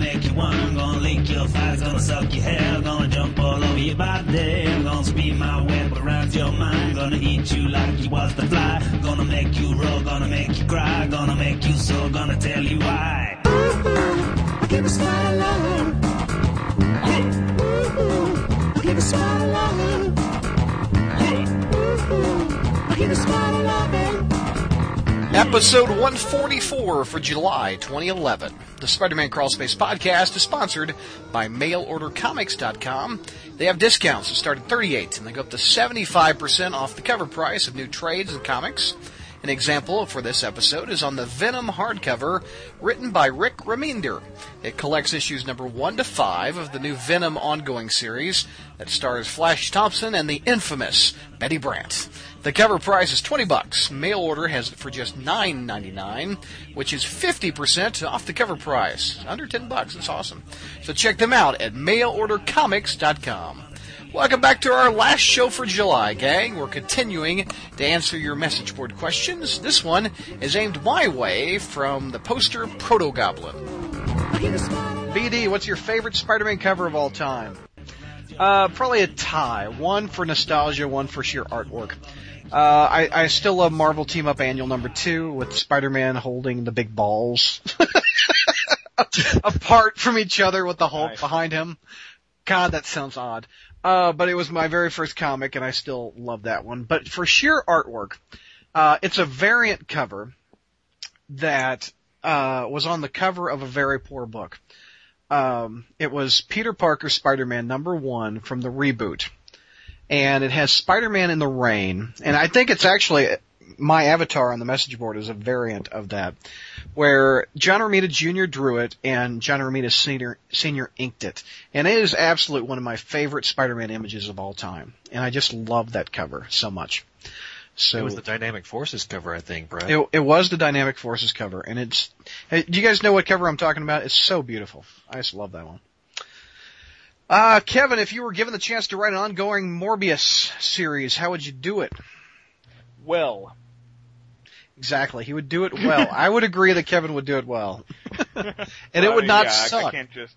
make you one. I'm Gonna lick your thighs, gonna suck your hair, gonna jump all over your body. I'm gonna spin my web around your mind. Gonna eat you like you was the fly. Gonna make you roll, gonna make you cry, gonna make you so, gonna tell you why. I give a smile love. I give a smile love. I give a smile. Episode 144 for July 2011. The Spider-Man Crawlspace podcast is sponsored by MailOrderComics.com. They have discounts that start at 38 and they go up to 75% off the cover price of new trades and comics. An example for this episode is on the Venom hardcover written by Rick Remender. It collects issues number 1 to 5 of the new Venom ongoing series that stars Flash Thompson and the infamous Betty Brant. The cover price is 20 bucks. Mail order has it for just $9.99, which is 50% off the cover price. Under 10 bucks. It's awesome. So check them out at mailordercomics.com. Welcome back to our last show for July, gang. We're continuing to answer your message board questions. This one is aimed my way from the poster Proto Goblin. BD, what's your favorite Spider-Man cover of all time? Uh, probably a tie. One for nostalgia, one for sheer artwork. Uh, I, I still love Marvel Team Up Annual number two with Spider-Man holding the big balls apart from each other with the Hulk Nice. behind him. God, that sounds odd. Uh, but it was my very first comic and I still love that one. But for sheer artwork, uh, it's a variant cover that, uh, was on the cover of a very poor book. Um, it was Peter Parker Spider-Man number one from the reboot. And it has Spider-Man in the rain. And I think it's actually, my avatar on the message board is a variant of that, where John Romita Jr. drew it and John Romita Sr. Sr. inked it. And it is absolutely one of my favorite Spider-Man images of all time. And I just love that cover so much. So It was the Dynamic Forces cover, I think, Brad. it, it was the Dynamic Forces cover, and it's. Hey, do you guys know what cover I'm talking about? It's so beautiful. I just love that one. Uh, Kevin, if you were given the chance to write an ongoing Morbius series, how would you do it? Well, Exactly, he would do it well. I would agree that Kevin would do it well, and it I would mean, not yeah, I- I, can't just,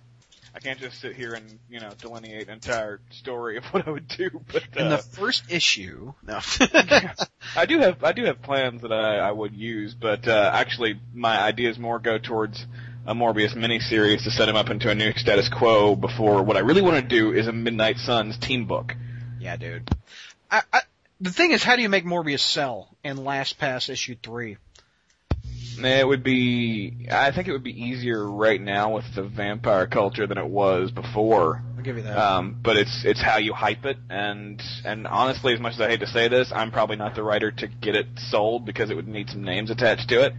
I can't just sit here and you know delineate an entire story of what I would do. But In uh, the first issue, no. I do have, I do have plans that I, I would use, but uh, actually my ideas more go towards a Morbius miniseries to set him up into a new status quo. Before what I really want to do is a Midnight Suns team book. yeah, dude. I, I, the thing is, how do you make Morbius sell in Last Pass issue three? It would be, I think it would be easier right now with the vampire culture than it was before. I'll give you that. Um, but it's it's how you hype it, and and honestly, as much as I hate to say this, I'm probably not the writer to get it sold because it would need some names attached to it.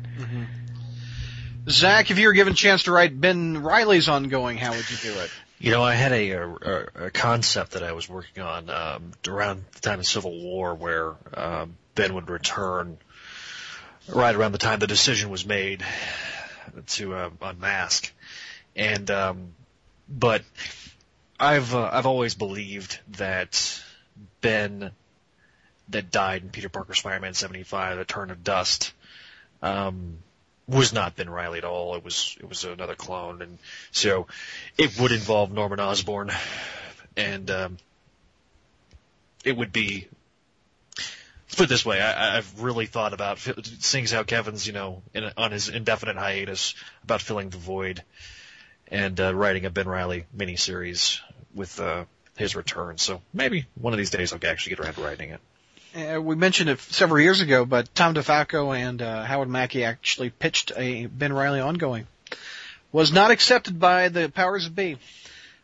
Zach, if you were given a chance to write Ben Reilly's ongoing, how would you do it? You know, I had a, a, a concept that I was working on um, around the time of Civil War where uh, Ben would return right around the time the decision was made to uh, unmask. And, um, but I've, uh, I've always believed that Ben that died in Peter Parker Spider-Man 75, The Turn of Dust, um, was not Ben Reilly at all. It was, it was another clone. And so it would involve Norman Osborn and, um, it would be, put it this way, I, I've really thought about, seeing how Kevin's, you know, in, on his indefinite hiatus about filling the void and, uh, writing a Ben Reilly miniseries with, uh, his return. So maybe one of these days I'll actually get around to writing it. Uh, we mentioned it several years ago, but Tom DeFalco and uh, Howard Mackie actually pitched a Ben Reilly ongoing. Was not accepted by the powers that be.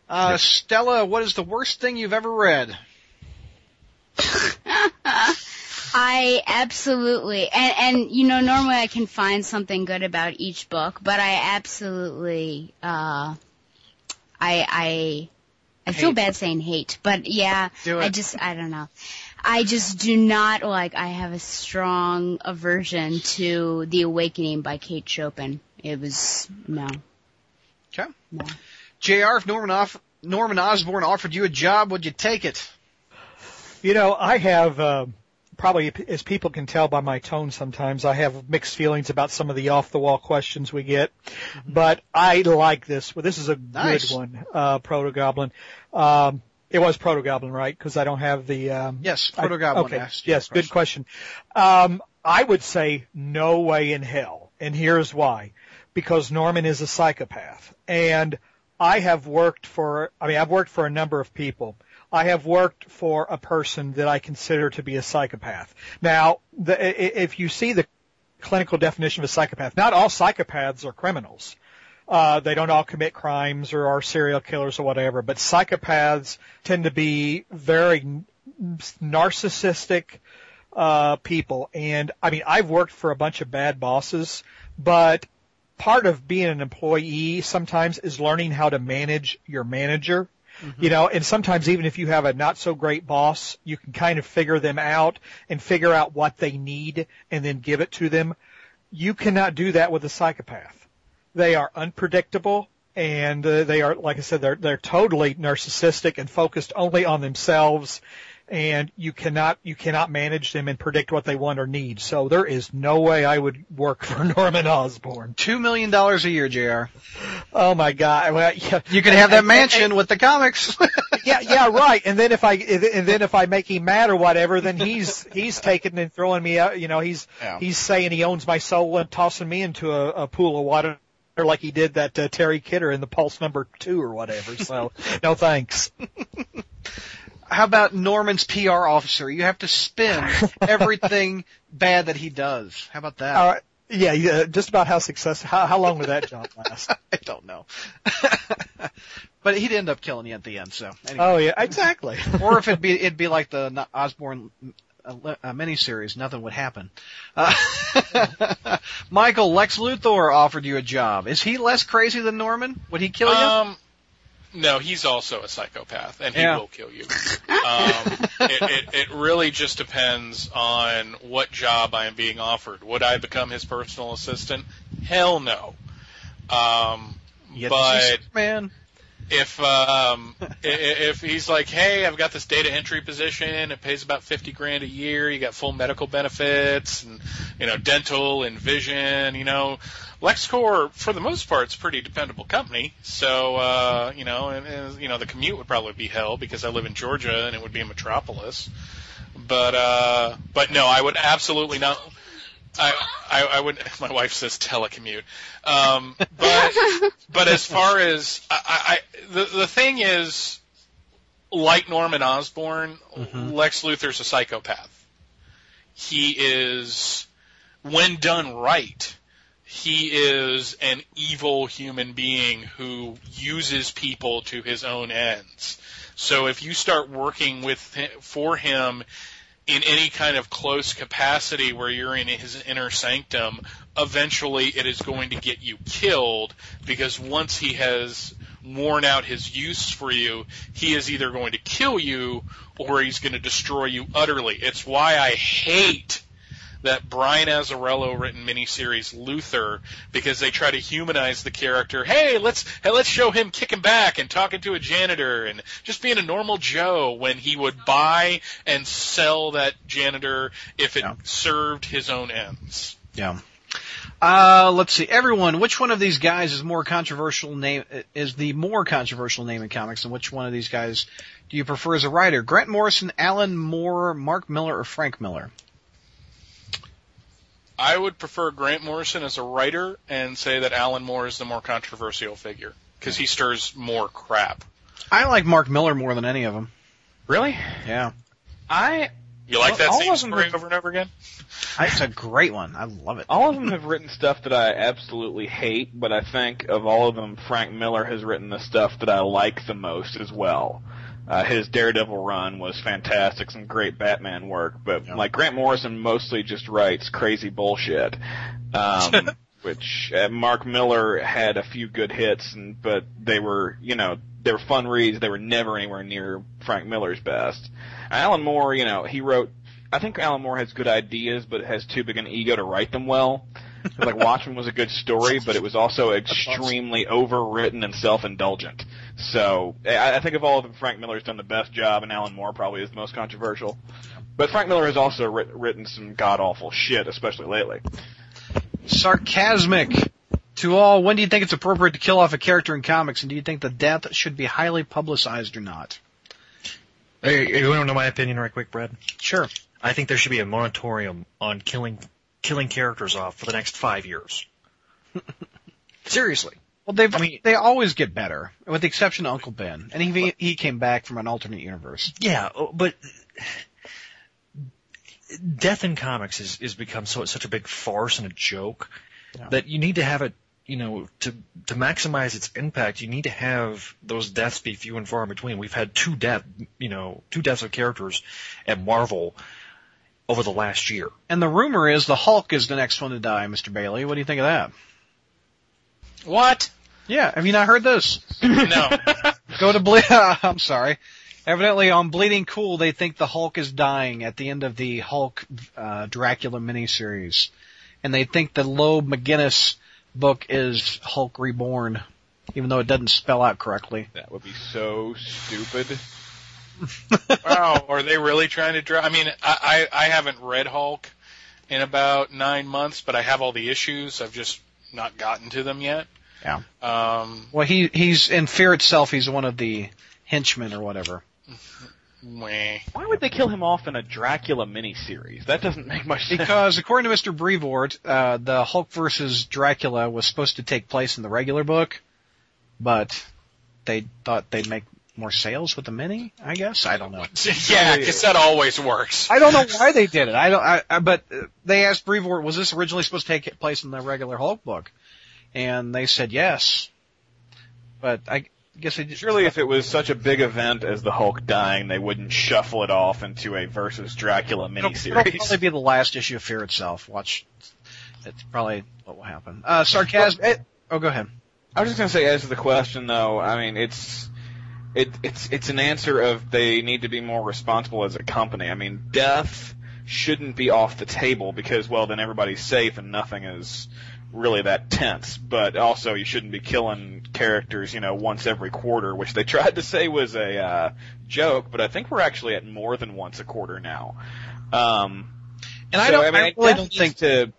Uh, Stella, what is the worst thing you've ever read? I absolutely and and you know normally I can find something good about each book, but I absolutely uh I I I feel Hate. bad saying hate, but yeah, Do it. I just I don't know. I just do not like I have a strong aversion to The Awakening by Kate Chopin. It was no. Okay. No. JR, if Norman, off, Norman Osborn offered you a job, would you take it? You know, I have um, probably as people can tell by my tone sometimes, I have mixed feelings about some of the off the wall questions we get. But I like this. Well, this is a Nice. good one, uh, Proto Goblin. Um, it was Proto Goblin, right? Because I don't have the. Um, Yes, Proto Goblin Okay. Yes, good question. Um, I would say no way in hell, and here's why: because Norman is a psychopath, and I have worked for. I mean, I've worked for a number of people. I have worked for a person that I consider to be a psychopath. Now, the, if you see the clinical definition of a psychopath, not all psychopaths are criminals. Uh, they don't all commit crimes or are serial killers or whatever, but psychopaths tend to be very narcissistic, uh, people. And I mean, I've worked for a bunch of bad bosses, but part of being an employee sometimes is learning how to manage your manager. You know, and sometimes even if you have a not so great boss, you can kind of figure them out and figure out what they need and then give it to them. You cannot do that with a psychopath. They are unpredictable and uh, they are, like I said, they're, they're totally narcissistic and focused only on themselves and you cannot, you cannot manage them and predict what they want or need. So there is no way I would work for Norman Osborn. Two million dollars a year, Jr. Oh my God. Well, yeah. You can have that And- and- mansion with the comics. yeah, yeah, right. And then if I, and then if I make him mad or whatever, then he's he's taking and throwing me out. You know, he's Yeah. he's saying he owns my soul and tossing me into a, a pool of water like he did that uh, Terri Kidder in the Pulse number two or whatever. So no thanks. How about Norman's PR officer? You have to spin everything bad that he does. How about that? Uh, yeah, yeah, just about how successful. How, how long would that job last? I don't know. but he'd end up killing you at the end, so. Anyway. Oh yeah, exactly. or if it'd be it'd be like the Osborn uh, miniseries, nothing would happen. Uh, Michael Lex Luthor offered you a job. Is he less crazy than Norman? Would he kill you? Um, no, he's also a psychopath, and he Yeah. will kill you. Um, it, it, it really just depends on what job I am being offered. Would I become his personal assistant? Hell no. Um, You get to see but Superman. If um, if he's like, hey, I've got this data entry position, it pays about fifty grand a year, you got full medical benefits and you know dental and vision, you know, LexCorp for the most part is a pretty dependable company. So uh, you know, and, and you know the commute would probably be hell because I live in Georgia and it would be a metropolis. But uh, but no, I would absolutely not. I, I, I would. My wife says telecommute, um, but but as far as I, I, I- the the thing is, like Norman Osborn, Lex Luthor's a psychopath. He is, when done right, he is an evil human being who uses people to his own ends. So if you start working with hi- for him in any kind of close capacity where you're in his inner sanctum, eventually it is going to get you killed because once he has worn out his use for you, he is either going to kill you or he's going to destroy you utterly. It's why I hate that Brian Azzarello written miniseries Luthor because they try to humanize the character. Hey, let's hey, let's show him kicking back and talking to a janitor and just being a normal Joe when he would buy and sell that janitor if it Yeah. served his own ends. Yeah. Uh, let's see. Everyone, which one of these guys is more controversial name is the more controversial name in comics, and which one of these guys do you prefer as a writer? Grant Morrison, Alan Moore, Mark Millar, or Frank Miller? I would prefer Grant Morrison as a writer and say that Alan Moore is the more controversial figure because he stirs more crap. I like Mark Millar more than any of them. Really? Yeah, I You like that All same of them story are- over and over again? it's a great one. I love it. all of them have written stuff that I absolutely hate, but I think of all of them, Frank Miller has written the stuff that I like the most as well. Uh, his Daredevil run was fantastic, some great Batman work, but like Grant Morrison mostly just writes crazy bullshit. Um, which uh, Mark Millar had a few good hits, and, but they were, you know, they were fun reads. They were never anywhere near Frank Miller's best. Alan Moore, you know, he wrote. I think Alan Moore has good ideas, but has too big an ego to write them well. like Watchmen was a good story, but it was also extremely overwritten and self-indulgent. So I, I think of all of them, Frank Miller's done the best job, and Alan Moore probably is the most controversial. But Frank Miller has also writ- written some god awful shit, especially lately. Sarcasmic. To all, when do you think it's appropriate to kill off a character in comics, and do you think the death should be highly publicized or not? Hey, you want to know my opinion right quick, Brad? Sure. I think there should be a moratorium on killing killing characters off for the next five years. Seriously. Well, they've, I mean- they always get better, with the exception of Uncle Ben, and he he came back from an alternate universe. Yeah, oh, but death in comics is is become so such a big farce and a joke Yeah. that you need to have it. You know, to to maximize its impact, you need to have those deaths be few and far in between. We've had two death, you know, two deaths of characters at Marvel over the last year. And the rumor is the Hulk is the next one to die, Mr. Bailey. What do you think of that? What? Yeah, have you not heard this? No. Go to Ble- I'm sorry. Evidently on Bleeding Cool, they think the Hulk is dying at the end of the Hulk uh, Dracula miniseries, and they think the Loeb McGuinness book is Hulk Reborn, even though it doesn't spell out correctly. That would be so stupid. wow, are they really trying to draw? I mean, I, I I haven't read Hulk in about nine months, but I have all the issues. I've just not gotten to them yet. Yeah. Um, Well, he he's in Fear itself. He's one of the henchmen or whatever. meh. Why would they kill him off in a Dracula miniseries? That doesn't make much sense. Because according to Mr. Brevoort, uh, the Hulk versus Dracula was supposed to take place in the regular book, but they thought they'd make more sales with the mini. I guess I don't know. yeah, because that always works. I don't know why they did it. I don't. I, I but uh, they asked Brevoort, was this originally supposed to take place in the regular Hulk book? And they said yes. But I guess they just Surely, if it was such a big event as the Hulk dying, they wouldn't shuffle it off into a versus Dracula It'll, it'll probably be the last issue of Fear itself. Watch. It's probably what will happen. Uh, sarcasm. Well, it- oh, go ahead. I was just gonna say, as to the question, though, I mean, it's it, it's it's an answer of they need to be more responsible as a company. I mean, death shouldn't be off the table because, well, then everybody's safe and nothing is really that tense. But also, you shouldn't be killing characters, you know, once every quarter, which they tried to say was a uh, joke. But I think we're actually at more than once a quarter now. Um, And I don't. I, mean, I really death don't think. to.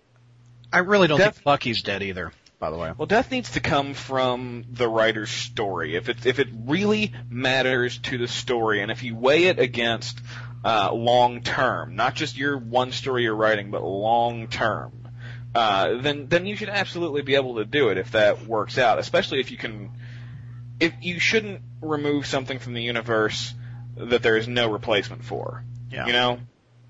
I really don't Death- think Bucky's dead either. By the way. Well, death needs to come from the writer's story. If it if it really matters to the story, and if you weigh it against uh, long term, not just your one story you're writing, but long term, uh, then then you should absolutely be able to do it if that works out. Especially if you can. If you shouldn't remove something from the universe that there is no replacement for. Yeah. You know.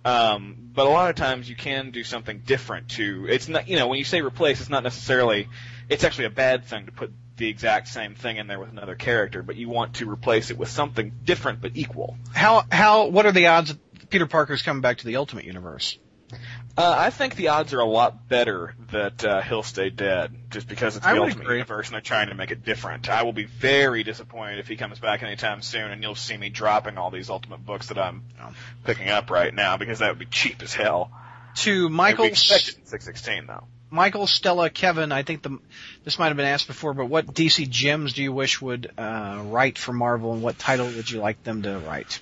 Um, but a lot of times you can do something different to, it's not, you know, when you say replace, it's not necessarily, it's actually a bad thing to put the exact same thing in there with another character, but you want to replace it with something different but equal. How how what are the odds Peter Parker's coming back to the Ultimate Universe? Uh, I think the odds are a lot better that uh, he'll stay dead, just because it's the Ultimate agree. Universe and they're trying to make it different. I will be very disappointed if he comes back anytime soon, and you'll see me dropping all these Ultimate books that I'm picking up right now, because that would be cheap as hell. To Michael Michael 616 though. Michael, Stella, Kevin, I think the this might have been asked before, but what DC gems do you wish would uh, write for Marvel, and what title would you like them to write?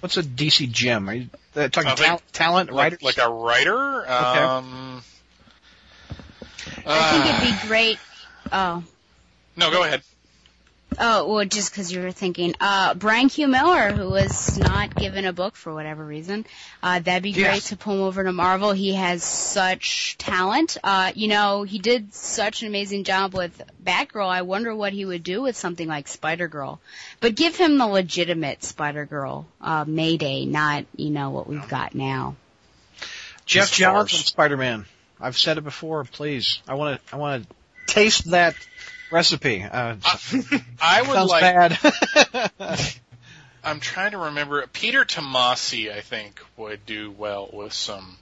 What's a DC gem? Are you uh, talking I think- tal- talent Like, like a writer. Um, I think uh, it'd be great. Oh, no, go ahead. Oh, well, just because you were thinking, uh, Brian Q. Miller, who was not given a book for whatever reason, uh, that'd be great Yes. to pull him over to Marvel. He has such talent. Uh, you know, he did such an amazing job with Batgirl. I wonder what he would do with something like Spider Girl. But give him the legitimate Spider Girl, uh, Mayday, not you know what we've got now. Geoff As Johns far on as- Spider-Man. I've said it before. Please, I want to. I want to taste that recipe. Uh, I would sounds like. bad. I'm trying to remember. Peter Tomasi, I think, would do well with some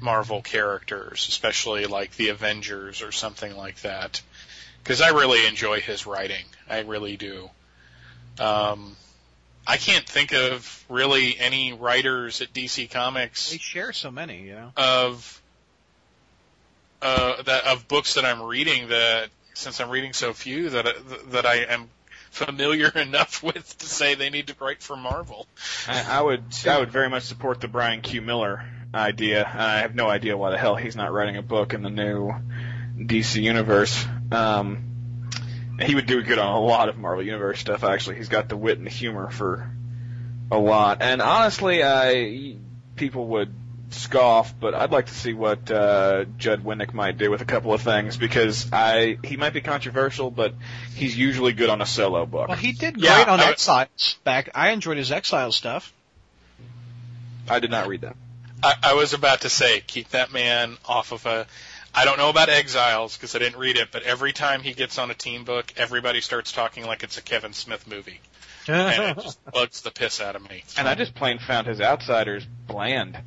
Marvel characters, especially like the Avengers or something like that. Because I really enjoy his writing. I really do. Um, I can't think of really any writers at DC Comics they share so many, you know. of uh, that of books that I'm reading that since I'm reading so few that I, that I am familiar enough with to say they need to write for Marvel. I, I would I would very much support the Brian Q. Miller idea. I have no idea why the hell he's not writing a book in the new DC universe. Um, he would do good on a lot of Marvel Universe stuff. Actually, he's got the wit and the humor for a lot. And honestly, I people would scoff, but I'd like to see what uh, Judd Winick might do with a couple of things because I he might be controversial, but he's usually good on a solo book. Well, he did great Yeah, on I- Exiles back. I enjoyed his Exile stuff. I did not read that. I, I was about to say, keep that man off of a. I don't know about Exiles because I didn't read it, but every time he gets on a team book, everybody starts talking like it's a Kevin Smith movie, and it just bugs the piss out of me. And I just plain found his Outsiders bland.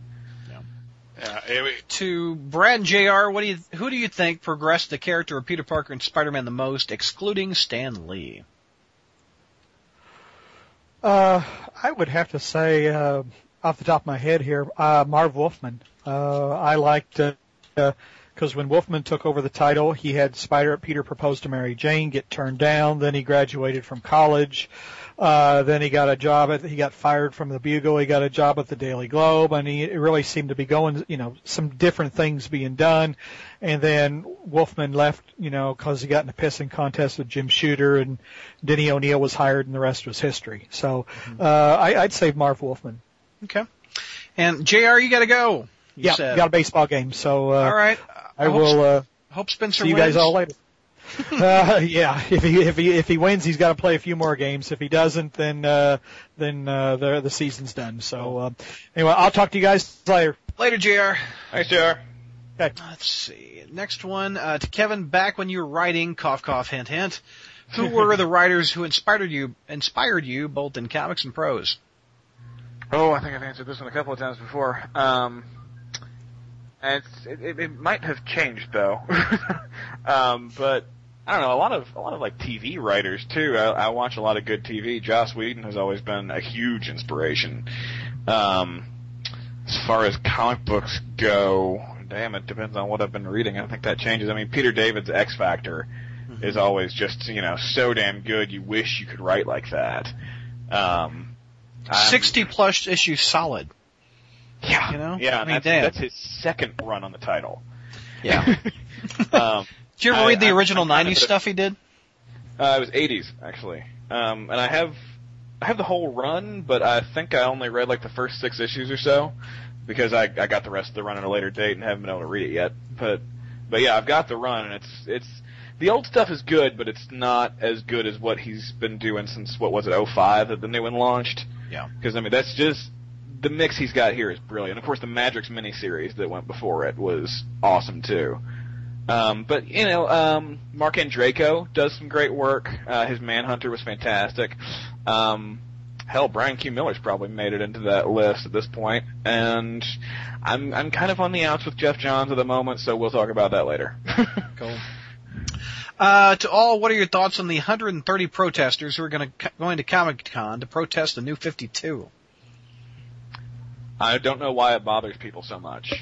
Yeah, to Brad Jr. What do you who do you think progressed the character of Peter Parker and Spider-Man the most, excluding Stan Lee? Uh, I would have to say, uh, off the top of my head here, uh, Marv Wolfman. Uh, I liked, uh, because when Wolfman took over the title, he had Spider Peter propose to Mary Jane, get turned down. Then he graduated from college. Uh, then he got a job at, he got fired from the Bugle. He got a job at the Daily Globe, and he it really seemed to be going, you know, some different things being done. And then Wolfman left, you know, because he got in a pissing contest with Jim Shooter, and Denny O'Neil was hired, and the rest was history. So uh, I, I'd say Marv Wolfman. Okay. And Jr. You got to go. You yeah, said. got a baseball game, so uh, All right. I hope, will uh, hope Spencer see you wins. guys all later. uh, yeah, if he if he if he wins, he's got to play a few more games. If he doesn't, then uh, then uh, the the season's done. So uh, anyway, I'll talk to you guys later. Later, Jr. Thanks, JR. Let's see. Next one uh, to Kevin. Back when you were writing, cough cough, hint hint. Who were the writers who inspired you inspired you both in comics and prose? Oh, I think I've answered this one a couple of times before. Um, and it's, it, it, it might have changed though. um, but I don't know. A lot of a lot of like TV writers too. I, I watch a lot of good TV. Joss Whedon has always been a huge inspiration. Um, as far as comic books go, damn, it depends on what I've been reading. I think that changes. I mean, Peter David's X Factor is always just you know so damn good. You wish you could write like that. Um, I'm- Sixty plus issues solid. yeah, You know? yeah, I mean, that's, that's his second run on the title. Yeah. um, Did you ever I- read the I- original I'm '90s a- stuff he did? uh, it was 80s actually, um, and I have I have the whole run, but I think I only read like the first six issues or so because I I got the rest of the run at a later date and haven't been able to read it yet. But but yeah, I've got the run, and it's it's the old stuff is good, but it's not as good as what he's been doing since what was it 05 that the new one launched. Yeah. Because I mean that's just the mix he's got here is brilliant. Of course, the Madrox miniseries that went before it was awesome too. Um, but you know, um, Marc Andreyko does some great work. Uh, his Manhunter was fantastic. Um, hell, Brian Q. Miller's probably made it into that list at this point. point, and I'm I'm kind of on the outs with Geoff Johns at the moment, so we'll talk about that later. Cool. Uh, to all, what are your thoughts on the 130 protesters who are going to going to Comic Con to protest the New 52? I don't know why it bothers people so much.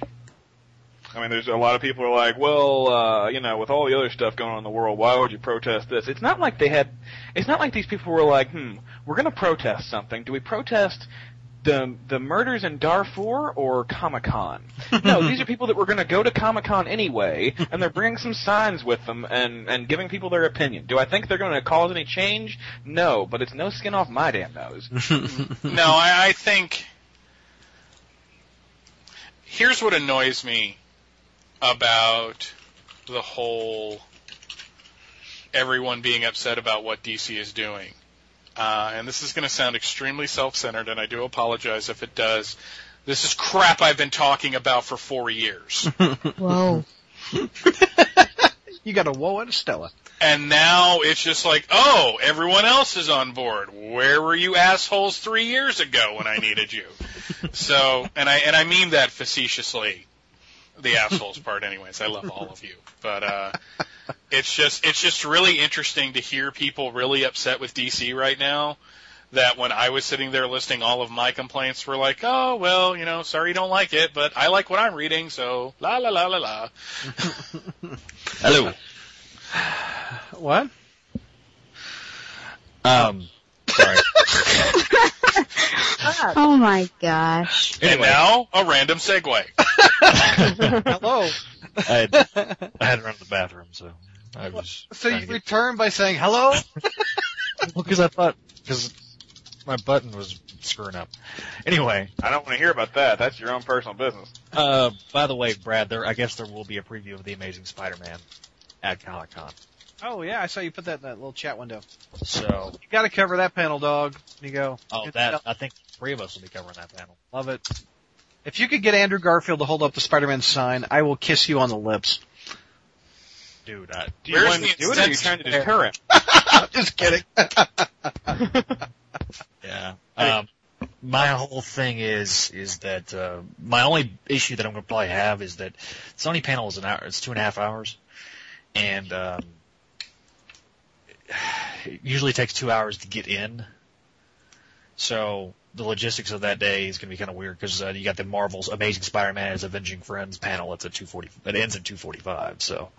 I mean, there's a lot of people are like, well, uh, you know, with all the other stuff going on in the world, why would you protest this? It's not like they had, it's not like these people were like, hmm, we're gonna protest something. Do we protest the, the murders in Darfur or Comic Con? no, these are people that were gonna go to Comic Con anyway, and they're bringing some signs with them and, and giving people their opinion. Do I think they're gonna cause any change? No, but it's no skin off my damn nose. no, I, I think here's what annoys me about the whole everyone being upset about what DC is doing. Uh, and this is going to sound extremely self-centered, and I do apologize if it does. This is crap I've been talking about for four years. Whoa. You got a whoa and a Stella. And now it's just like, oh, everyone else is on board. Where were you assholes three years ago when I needed you? so, and I and I mean that facetiously, the assholes part, anyways. I love all of you, but uh, it's just it's just really interesting to hear people really upset with DC right now. That when I was sitting there listing all of my complaints, were like, oh well, you know, sorry you don't like it, but I like what I'm reading, so la la la la la. Hello. What? Um, sorry. Oh my gosh. And now a random segue. Hello. I had, I had to run to the bathroom, so I was. So you to get- return by saying hello? Well, because I thought because my button was screwing up. Anyway, I don't want to hear about that. That's your own personal business. uh, by the way, Brad, there I guess there will be a preview of the Amazing Spider-Man at Comic Con. Oh yeah, I saw you put that in that little chat window. So, You got to cover that panel, dog. There you go. oh, that I think three of us will be covering that panel. Love it. If you could get Andrew Garfield to hold up the Spider-Man sign, I will kiss you on the lips. Dude, I, Do you Where's want to do it, or are you trying to there? deter him? Just kidding. Yeah. Um, my whole thing is is that uh, my only issue that I'm going to probably have is that Sony panel is an hour. It's two and a half hours, and um, it usually takes two hours to get in. So the logistics of that day is going to be kind of weird because uh, you got the Marvel's Amazing Spider-Man's Avenging Friends panel. It's at two forty. It ends at two forty-five. So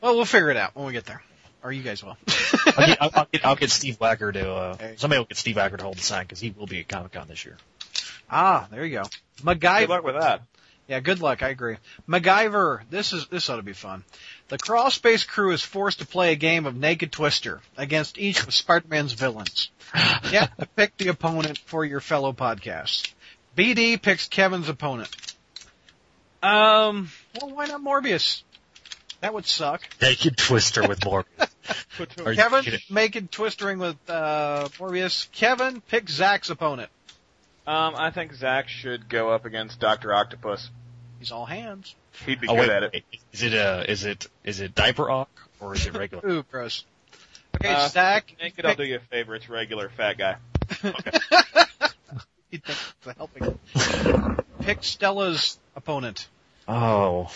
well, we'll figure it out when we get there. Or you guys will. I'll get, I'll, I'll get, I'll get Steve Wacker to uh, Hey. somebody will get Steve Wacker to hold the sign because he will be at Comic Con this year. ah, there you go. Good MacGyver. luck with that. Yeah, good luck. I agree. MacGyver. This is this ought to be fun. The crawl space crew is forced to play a game of Naked Twister against each of Spider-Man's villains. You have to pick the opponent for your fellow podcasts. BD picks Kevin's opponent. Um, well, why not Morbius? That would suck. Naked Twister with Morbius. Are Kevin kidding? making twistering with uh, Morbius. Kevin picks Zach's opponent. Um, I think Zach should go up against Doctor Octopus. He's all hands. He'd be Oh, good wait, at it. wait. Is it uh is it is it diaper Ock or is it regular? Ooh, gross. Okay, Uh, Zach. Naked, I'll do you a favor. It's regular fat guy. He thinks it's helping. Pick Stella's opponent. oh.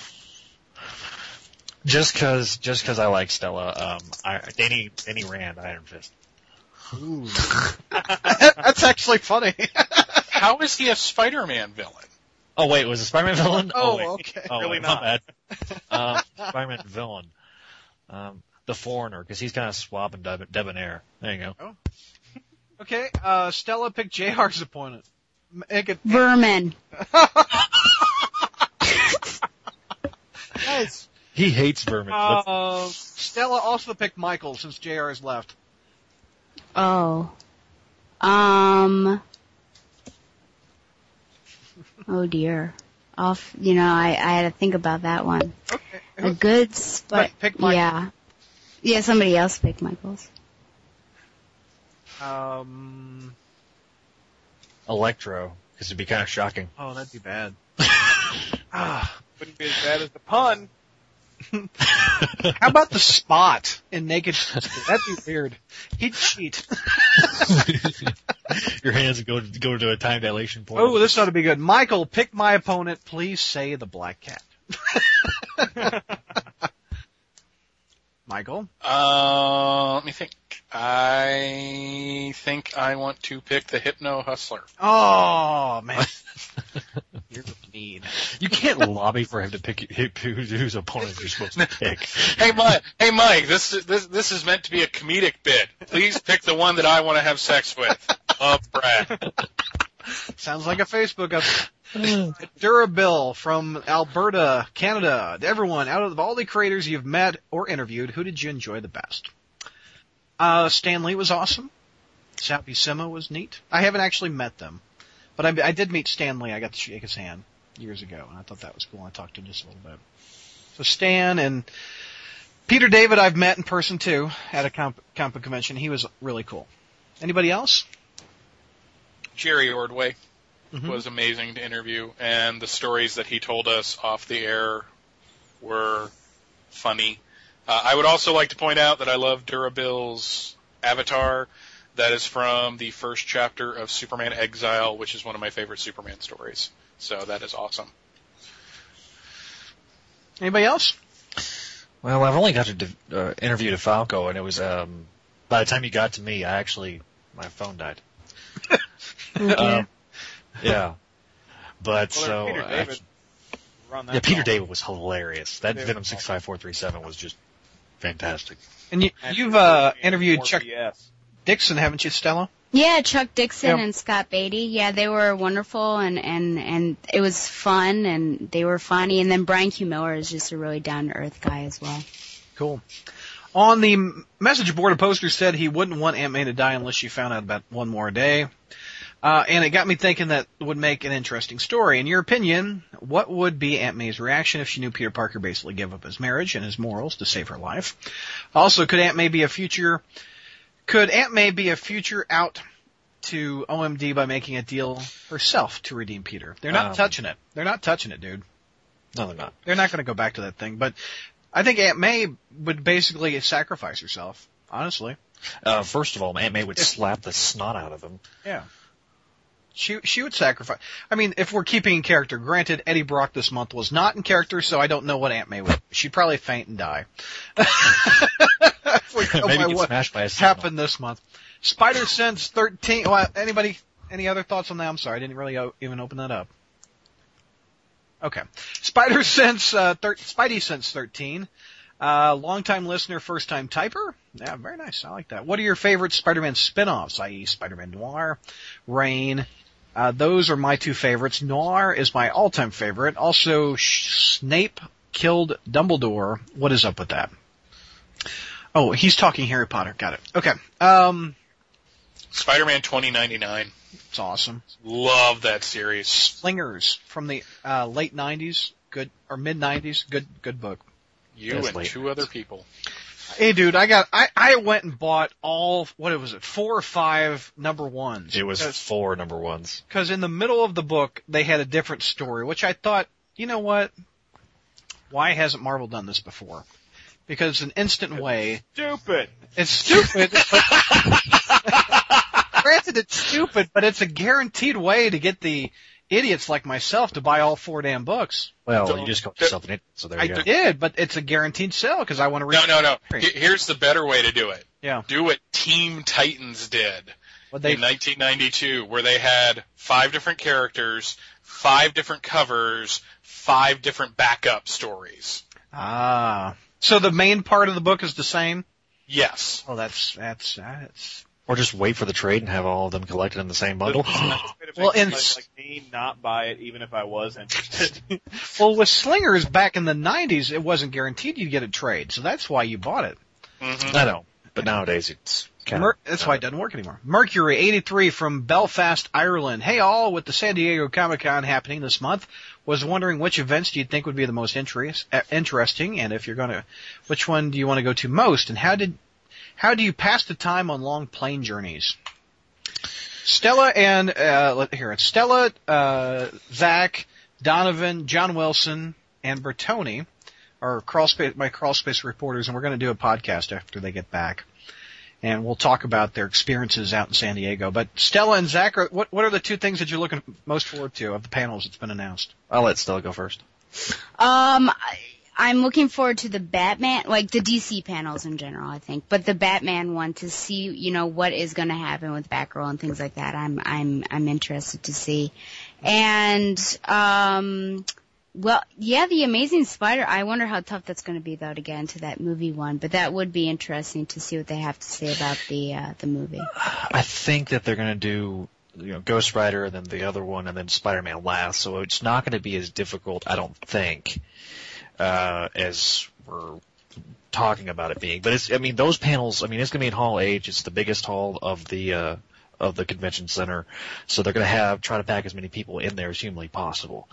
Just cause, just cause I like Stella, um, I, Danny, Danny Rand, Iron Fist. Ooh. That's actually funny. How is he a Spider-Man villain? Oh wait, was it Spider-Man villain? Oh, wait. okay. Oh, Really wait, not. bad. Um, Spider-Man villain. Um, the Foreigner, cause he's kind of suave and deb- debonair. There you go. okay, uh, Stella picked JR's opponent. Make it Vermin. nice. He hates vermin. Let's- Uh, Stella also picked Michael since JR has left. Oh. Um. Oh dear. Off. You know, I I had to think about that one. Okay. A good spot. Pick- pick Michael. Yeah. Yeah. Somebody else pick Michael's. Um. Electro, cause it'd be kind of shocking. Oh, that'd be bad. ah. Wouldn't be as bad as the pun. How about the spot in Naked? That'd be weird. He'd cheat. Your hands go go to a time dilation point. Oh, this ought to be good. Michael, pick my opponent. Please say the Black Cat. Michael. Uh, let me think. I think I want to pick the Hypno Hustler. Oh man, you're mean. You can't lobby for him to pick pick who's, whose opponent you're supposed to pick. Hey Mike, hey Mike, this this this is meant to be a comedic bit. Please pick the one that I want to have sex with. Love, Brad. Sounds like a Facebook up. Durabill from Alberta, Canada. Everyone, out of all the creators you've met or interviewed, who did you enjoy the best? Uh, Stan Lee was awesome. Sappy Sima was neat. I haven't actually met them, but I, I did meet Stan Lee. I got to shake his hand years ago, and I thought that was cool. I talked to him just a little bit. So Stan and Peter David I've met in person too at a comp, comic convention. He was really cool. Anybody else? Jerry Ordway Mhm. was amazing to interview, and the stories that he told us off the air were funny. Uh, I would also like to point out that I love Durabill's Avatar. That is from the first chapter of Superman Exile, which is one of my favorite Superman stories. So that is awesome. Anybody else? Well, I've only got to de- uh, interview DeFalco, and it was um, by the time you got to me, I actually my phone died. Um, yeah, but Well, so Peter uh, David actually- yeah, Peter call. David was hilarious. That David Venom six five four three seven was just fantastic. And you, you've uh, interviewed Chuck BS. Dixon, haven't you, Stella? Yeah, Chuck Dixon Yep. and Scott Beatty. Yeah, they were wonderful and and and it was fun and they were funny. And then Brian Q Miller is just a really down to earth guy as well. Cool. On the message board, a poster said he wouldn't want Aunt May to die unless she found out about one more day. Uh, and it got me thinking that would make an interesting story. In your opinion, what would be Aunt May's reaction if she knew Peter Parker basically gave up his marriage and his morals to save her life? Also, could Aunt May be a future, could Aunt May be a future out to OMD by making a deal herself to redeem Peter? They're not Um, touching it. They're not touching it, dude. No, they're not. They're not going to go back to that thing, but I think Aunt May would basically sacrifice herself. Honestly, Uh, first of all, Aunt May would slap the snot out of him. yeah. She she would sacrifice. I mean, if we're keeping in character, granted, Eddie Brock this month was not in character, so I don't know what Aunt May would. She'd probably faint and die. Maybe get what smashed by a signal. happened this month. Spider Sense 13. Well, anybody? Any other thoughts on that? I'm sorry, I didn't really o- even open that up. Okay. Spider Sense, uh, thir- Spidey Sense 13. Uh, long-time listener, first-time typer. Yeah, very nice. I like that. What are your favorite Spider-Man spin-offs, i.e. Spider-Man Noir, Reign? Uh, those are my two favorites. Noir is my all-time favorite. Also, Snape killed Dumbledore. What is up with that? Oh, he's talking Harry Potter. Got it. Okay. Um, Spider-Man 2099. it's awesome. Love that series. Slingers from the uh, late '90s, good or mid '90s, good good book. You That's and late. two other people. Hey, dude, I got I I went and bought all what was it, four or five number ones. It was four number ones. because in the middle of the book they had a different story, which I thought, you know what? Why hasn't Marvel done this before? Because it's an instant way. Stupid. It's stupid. but- granted, it's stupid, but it's a guaranteed way to get the idiots like myself to buy all four damn books. Well, Don't- you just got yourself an it, so there I you go. did, but it's a guaranteed sell because I want to read. No, no, no. He- Here's the better way to do it. Yeah. Do what Team Titans did What they in 1992, where they had five different characters, five different covers, five different backup stories. ah. So the main part of the book is the same. Yes. Oh, that's that's that's. Or just wait for the trade and have all of them collected in the same bundle. Well, Well, in- like, like me not buy it even if I was interested. Well, with Slingers back in the '90s, it wasn't guaranteed you'd get a trade, so that's why you bought it. hmm I know, but nowadays it's kind Mer- of. that's why it doesn't work anymore. Mercury 83 from Belfast, Ireland. Hey all, with the San Diego Comic Con happening this month, was wondering which events do you think would be the most interest, uh, interesting, and if you're gonna, which one do you want to go to most, and how did, how do you pass the time on long plane journeys? Stella and uh, here it's Stella, uh, Zach, Donovan, John Wilson, and Bertoni are crawlspace my crawlspace reporters, and we're going to do a podcast after they get back and we'll talk about their experiences out in San Diego. But Stella and Zach, are, what what are the two things that you're looking most forward to of the panels that's been announced? I'll let Stella go first. Um, I, I'm looking forward to the Batman, like the DC panels in general, I think, but the Batman one to see, you know, what is going to happen with Batgirl and things like that. I'm, I'm, I'm interested to see. And, um, well, yeah, the Amazing Spider. I wonder how tough that's going to be though to get into that movie one, but that would be interesting to see what they have to say about the, uh, the movie. I think that they're going to do, you know, Ghost Rider and then the other one and then Spider-Man last. So it's not going to be as difficult, I don't think, uh, as we're talking about it being. But it's, I mean, those panels, I mean, it's going to be in Hall H. It's the biggest hall of the, uh, of the convention center. So they're going to have, try to pack as many people in there as humanly possible.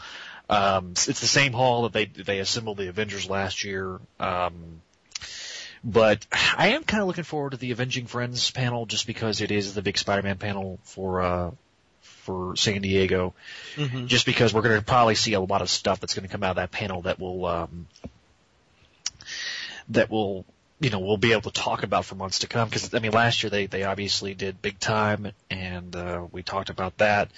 Um, it's the same hall that they, they assembled the Avengers last year. Um, but I am kind of looking forward to the Avenging Friends panel just because it is the big Spider-Man panel for, uh, for San Diego. Mm-hmm. Just because we're going to probably see a lot of stuff that's going to come out of that panel that will, um, that will, you know, we'll be able to talk about for months to come. Because I mean, last year they they obviously did big time, and uh, we talked about that,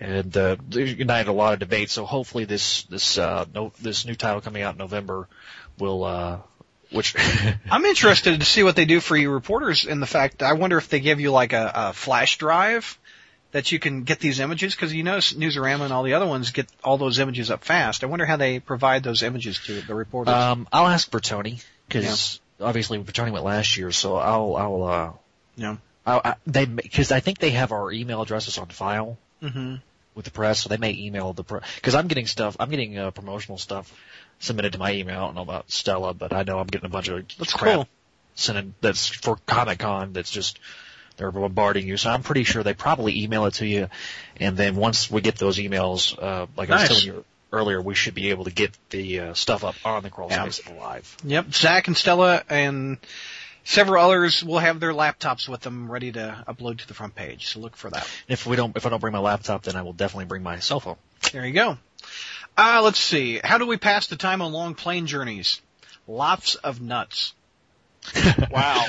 and uh, they united a lot of debate. So hopefully this this uh, no, this new title coming out in November will. Uh, which I'm interested to see what they do for you reporters in the fact I wonder if they give you like a, a flash drive that you can get these images because you know Newsarama and all the other ones get all those images up fast. I wonder how they provide those images to the reporters. um, I'll ask Bertoni because obviously Bertoni went last year, so I'll I'll uh, Yeah. I, I, they because I think they have our email addresses on file Mm-hmm. with the press, so they may email the press. Because I'm getting stuff, I'm getting uh, promotional stuff submitted to my email. I don't know about Stella, but I know I'm getting a bunch of That's crap cool. sent in, that's for Comic Con. That's just they're bombarding you. So I'm pretty sure they probably email it to you, and then once we get those emails, uh, like I was telling you earlier, we should be able to get the uh, stuff up on the crawl Yeah. space live. Yep. Zach and Stella and several others will have their laptops with them ready to upload to the front page. So look for that. If we don't, if I don't bring my laptop, then I will definitely bring my cell phone. There you go. Uh, let's see. How do we pass the time on long plane journeys? Lots of nuts. Wow.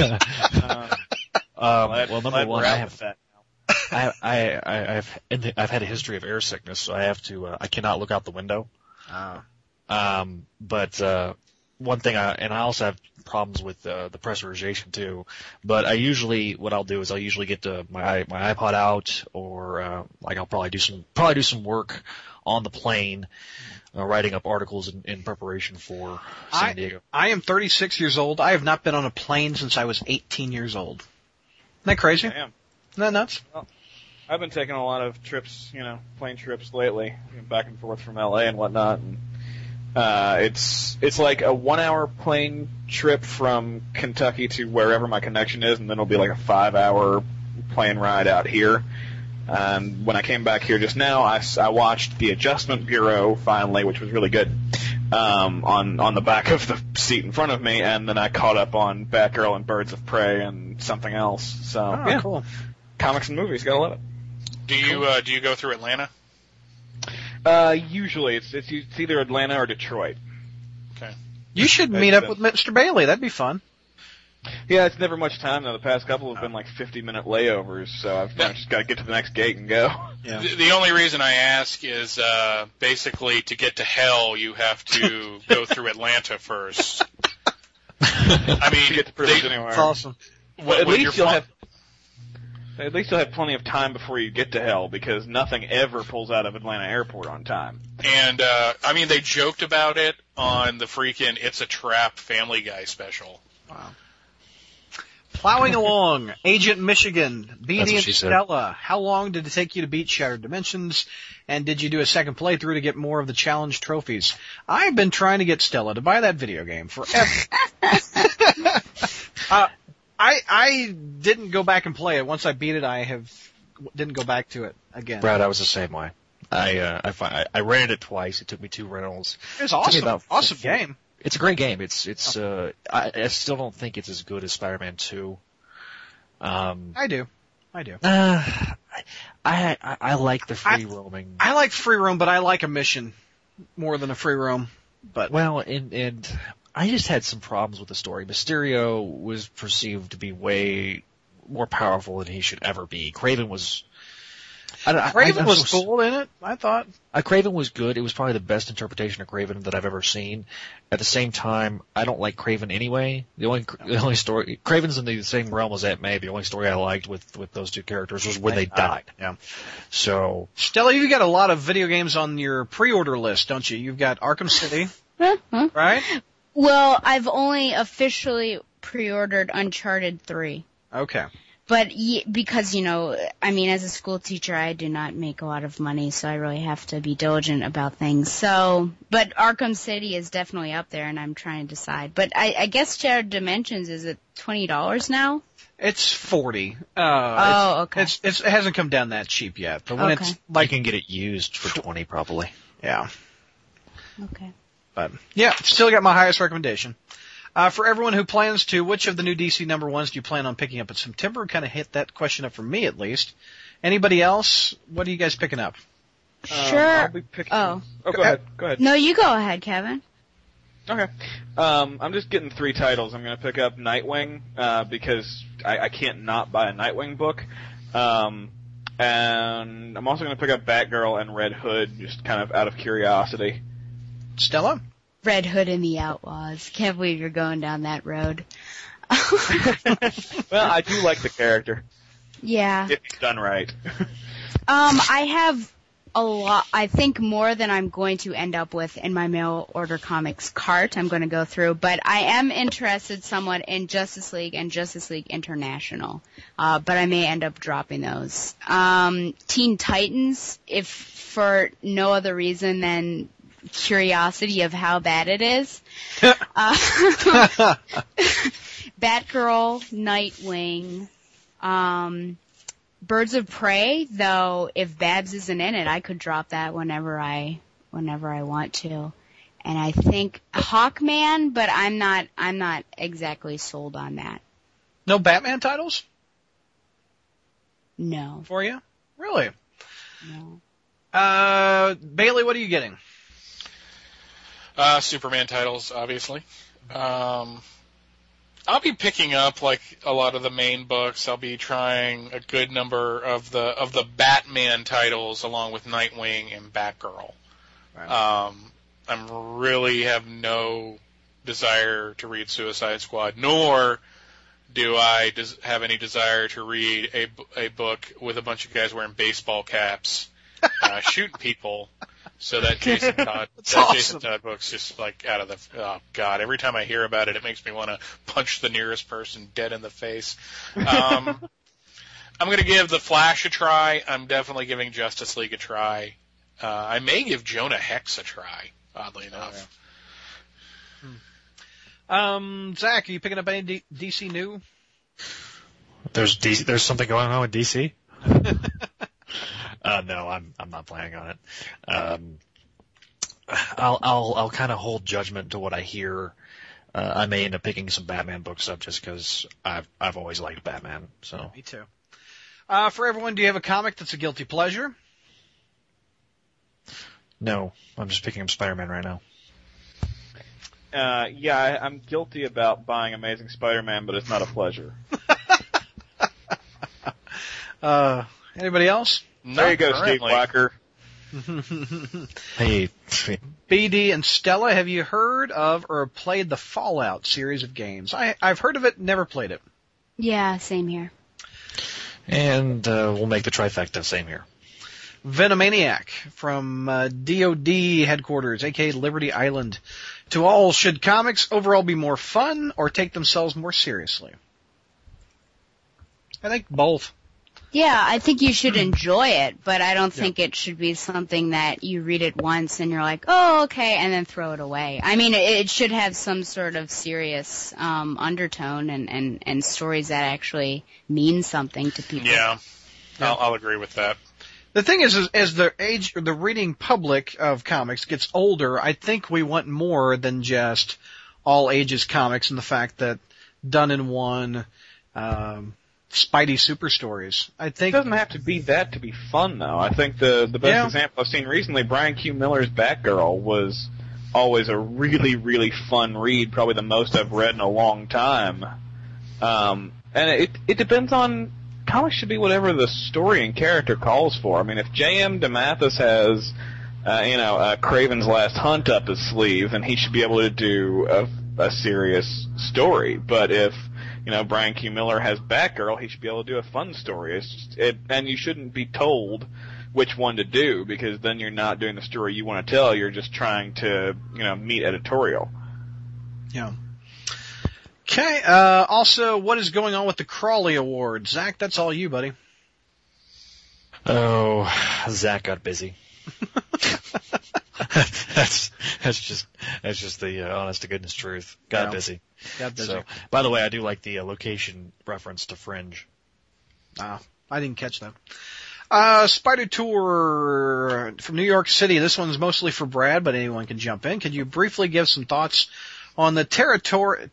Um, glad- well, number one, I have. I, I, I, the- I've had a history of air sickness, so I have to, uh, I cannot look out the window. Uh, Um, but, uh, one thing I, and I also have problems with, uh, the pressurization too, but I usually, what I'll do is I'll usually get uh my, my iPod out or, uh, like I'll probably do some, probably do some work on the plane, uh, writing up articles in, in preparation for San I- Diego. I am 36 years old. I have not been on a plane since I was 18 years old. Isn't that crazy? Isn't Damn. that nuts? I've been taking a lot of trips, you know, plane trips lately, you know, back and forth from LA and whatnot. And, uh, it's it's like a one-hour plane trip from Kentucky to wherever my connection is, and then it'll be like a five-hour plane ride out here. And when I came back here just now, I, s- I watched The Adjustment Bureau finally, which was really good, um, on on the back of the seat in front of me, and then I caught up on Batgirl and Birds of Prey and something else. So Oh, yeah, cool. comics and movies, gotta love it. Do you uh, do you go through Atlanta? Uh, usually it's, it's it's either Atlanta or Detroit. Okay. You should meet up with Mr. Bailey. That'd be fun. Yeah, it's never much time though. The past couple have been like 50 minute layovers, so I've Yeah. just got to get to the next gate and go. Yeah. The, the only reason I ask is uh, basically to get to hell, you have to go through Atlanta first. I to mean, get the privilege they- anywhere. That's awesome. when- at least you're you'll fly- have. At least you'll have plenty of time before you get to hell because nothing ever pulls out of Atlanta Airport on time. And uh, I mean, they joked about it on the freaking "It's a Trap" Family Guy special. Plowing along, Agent Michigan, That's Beatty and said. Stella. How long did it take you to beat Shattered Dimensions? And did you do a second playthrough to get more of the challenge trophies? I've been trying to get Stella to buy that video game forever. uh, I I didn't go back and play it. Once I beat it, I have didn't go back to it again. Brad, I was the same way. I, uh, I, I rented it twice. It took me two rentals. It was awesome. about awesome game. It's a great game. It's it's uh I, I still don't think it's as good as Spider-Man 2. Um I do. I do. uh, I, I I like the free roaming. I like free roam, but I like a mission more than a free roam. But well, and and I just had some problems with the story. Mysterio was perceived to be way more powerful than he should ever be. Kraven was I, don't- I, Raven I'm was so- cool in it. I thought. Uh, Kraven was good. It was probably the best interpretation of Kraven that I've ever seen. At the same time, I don't like Kraven anyway. The only the only story Kraven's in the same realm as that. May. The only story I liked with with those two characters was when they died. Yeah. So Stella, you've got a lot of video games on your pre-order list, don't you? You've got Arkham City, right? Well, I've only officially pre-ordered Uncharted 3. Okay. But because, you know, I mean, as a school teacher, I do not make a lot of money, so I really have to be diligent about things. So, but Arkham City is definitely up there, and I'm trying to decide. But I, I guess Shattered Dimensions is at $20 now? It's forty. Uh, Oh, it's, okay. It's, it's it hasn't come down that cheap yet, but when Okay. it's I like can get it used for twenty probably. yeah, Okay. but yeah, still got my highest recommendation. Uh, for everyone who plans to, which of the new DC number ones do you plan on picking up in September? Kind of hit that question up for me at least. Anybody else? What are you guys picking up? Um, Sure. I'll be picking. Oh. Oh, go ahead. Go ahead. No, you go ahead, Kevin. Okay. Um, I'm just getting three titles. I'm going to pick up Nightwing uh, because I, I can't not buy a Nightwing book. Um, and I'm also going to pick up Batgirl and Red Hood just kind of out of curiosity. Stella? Red Hood and the Outlaws. Can't believe you're going down that road. Well, I do like the character yeah. if it's done right. Um, I have a lot. I think more than I'm going to end up with in my mail order comics cart. I'm going to go through, but I am interested somewhat in Justice League and Justice League International. Uh, but I may end up dropping those. Um, Teen Titans, if for no other reason than curiosity of how bad it is. uh, Batgirl, Nightwing, um, Birds of Prey, though, if Babs isn't in it, I could drop that whenever I, whenever I want to. And I think Hawkman, but I'm not, I'm not exactly sold on that. No Batman titles No, for you? Really? no. Uh, Bailey, what are you getting? Uh, Superman titles, obviously. Um, I'll be picking up like a lot of the main books. I'll be trying a good number of the of the Batman titles along with Nightwing and Batgirl. Um, I'm really have no desire to read Suicide Squad, nor do I des- have any desire to read a, b- a book with a bunch of guys wearing baseball caps, uh, shooting people. So that Jason Todd, That's that Jason. Todd book's just like out of the, oh god, every time I hear about it, it makes me want to punch the nearest person dead in the face. Um, I'm going to give The Flash a try. I'm definitely giving Justice League a try. Uh, I may give Jonah Hex a try, oddly enough. Um, Zach, are you picking up any D- DC new? There's DC, there's something going on with DC. uh, no, I'm I'm not planning on it. Um, I'll I'll I'll kind of hold judgment to what I hear. Uh, I may end up picking some Batman books up just because I've I've always liked Batman. So Me too. Uh, for everyone, do you have a comic that's a guilty pleasure? no, I'm just picking up Spider-Man right now. Uh, yeah, I, I'm guilty about buying Amazing Spider-Man, but it's not a pleasure. Uh, anybody else? There you go, Steve currently. Blacker. Hey, BD and Stella, have you heard of or played the Fallout series of games? I, I've heard of it, never played it. Yeah, same here. and uh, we'll make the trifecta. Same here. Venomaniac from uh, DoD headquarters, aka Liberty Island. To all, should comics overall be more fun or take themselves more seriously? I think both. Yeah, I think you should enjoy it, but I don't think it should be something that you read it once and you're like, oh, okay, and then throw it away. I mean, it, it should have some sort of serious um, undertone and, and, and stories that actually mean something to people. Yeah, I'll, I'll agree with that. The thing is, is, as the age, the reading public of comics gets older, I think we want more than just all ages comics and the fact that done in one, um, Spidey super stories. I think It doesn't have to be that to be fun, though. I think the the best Yeah. example I've seen recently, Brian Q. Miller's Batgirl, was always a really, really fun read. Probably the most I've read in a long time. Um, and it it depends on comics should be whatever the story and character calls for. I mean, if J.M. DeMatteis has uh, you know, uh, Kraven's Last Hunt up his sleeve, and he should be able to do a, a serious story. But if you know Brian Q. Miller has Batgirl, he should be able to do a fun story. It's just, it, and you shouldn't be told which one to do because then you're not doing the story you want to tell. You're just trying to you know meet editorial. Yeah. Okay. Uh, also, what is going on with the Crawley Award? Zach, that's all you, buddy. Oh, Zach got busy. that's that's just that's just the uh, honest to goodness truth. Got Yeah. busy. Got busy. So, by the way, I do like the uh, location reference to Fringe. Ah, I didn't catch that. Uh, Spider Tour from New York City. This one's mostly for Brad, but anyone can jump in. Could you briefly give some thoughts on the territory,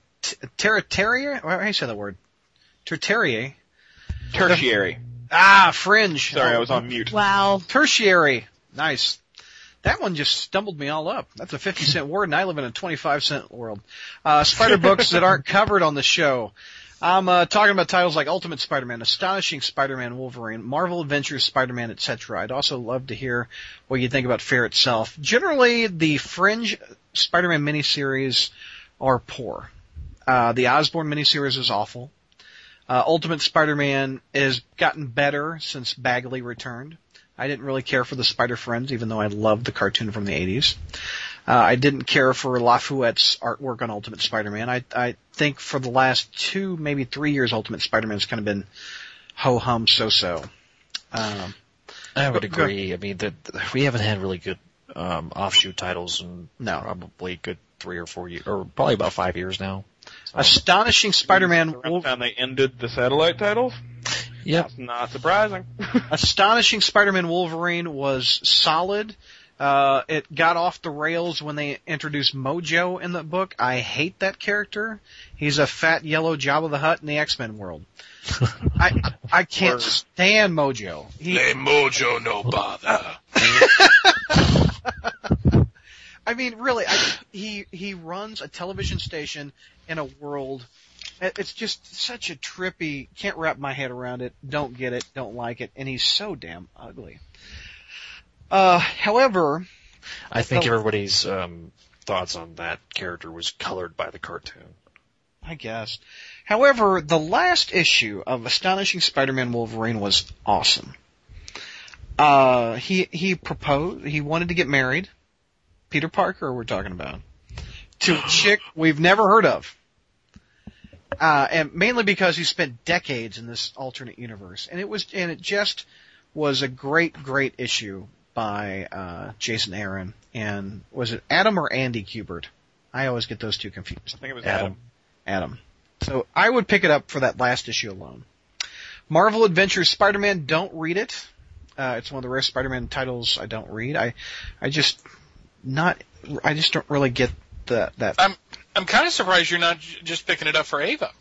territorier? How do you say that word? Territorier. Tertiary. Ah, fringe. Sorry, I was on mute. Wow. Tertiary. Nice. That one just stumbled me all up. That's a 50 cent word and I live in a 25 cent world. Uh, spider books that aren't covered on the show. I'm uh, talking about titles like Ultimate Spider-Man, Astonishing Spider-Man Wolverine, Marvel Adventures Spider-Man, etc. I'd also love to hear what you think about Fear itself. Generally, the Fringe Spider-Man miniseries are poor. Uh, the Osborn miniseries is awful. Uh, Ultimate Spider-Man has gotten better since Bagley returned. I didn't really care for the Spider Friends, even though I loved the cartoon from the 80s. Uh, I didn't care for Lafuente's artwork on Ultimate Spider-Man. I, I think for the last two, maybe three years, Ultimate Spider-Man's kind of been ho-hum, so-so. Um, I would Go- go- agree. I mean, that we haven't had really good um, offshoot titles in No. probably a good three or four years, or probably about five years now. So, Astonishing Spider-Man Around the Wolf- time they ended the satellite titles. Yep. That's not surprising. Astonishing Spider-Man Wolverine was solid. Uh, it got off the rails when they introduced Mojo in the book. I hate that character. He's a fat yellow Jabba the Hutt in the X-Men world. I I can't Word. stand Mojo. He, Mojo no bother. I mean, really, I, he he runs a television station in a world. It- It's just such a trippy. Can't wrap my head around it. Don't get it. Don't like it. And he's so damn ugly. Uh, however, I think Oh. everybody's um, thoughts on that character was colored by the cartoon. I guess. However, the last issue of Astonishing Spider-Man Wolverine was awesome. Uh, he, he proposed, he wanted to get married. Peter Parker, we're talking about. To a chick we've never heard of. Uh, and mainly because he spent decades in this alternate universe. And it was, and it just was a great, great issue by, uh, Jason Aaron. And was it Adam or Andy Kubert? I always get those two confused. I think it was Adam. Adam. Adam. So I would pick it up for that last issue alone. Marvel Adventures Spider-Man, don't read it. Uh, it's one of the rare Spider-Man titles I don't read. I, I just not, I just don't really get the, that. I'm I'm kind of surprised you're not j- just picking it up for Ava.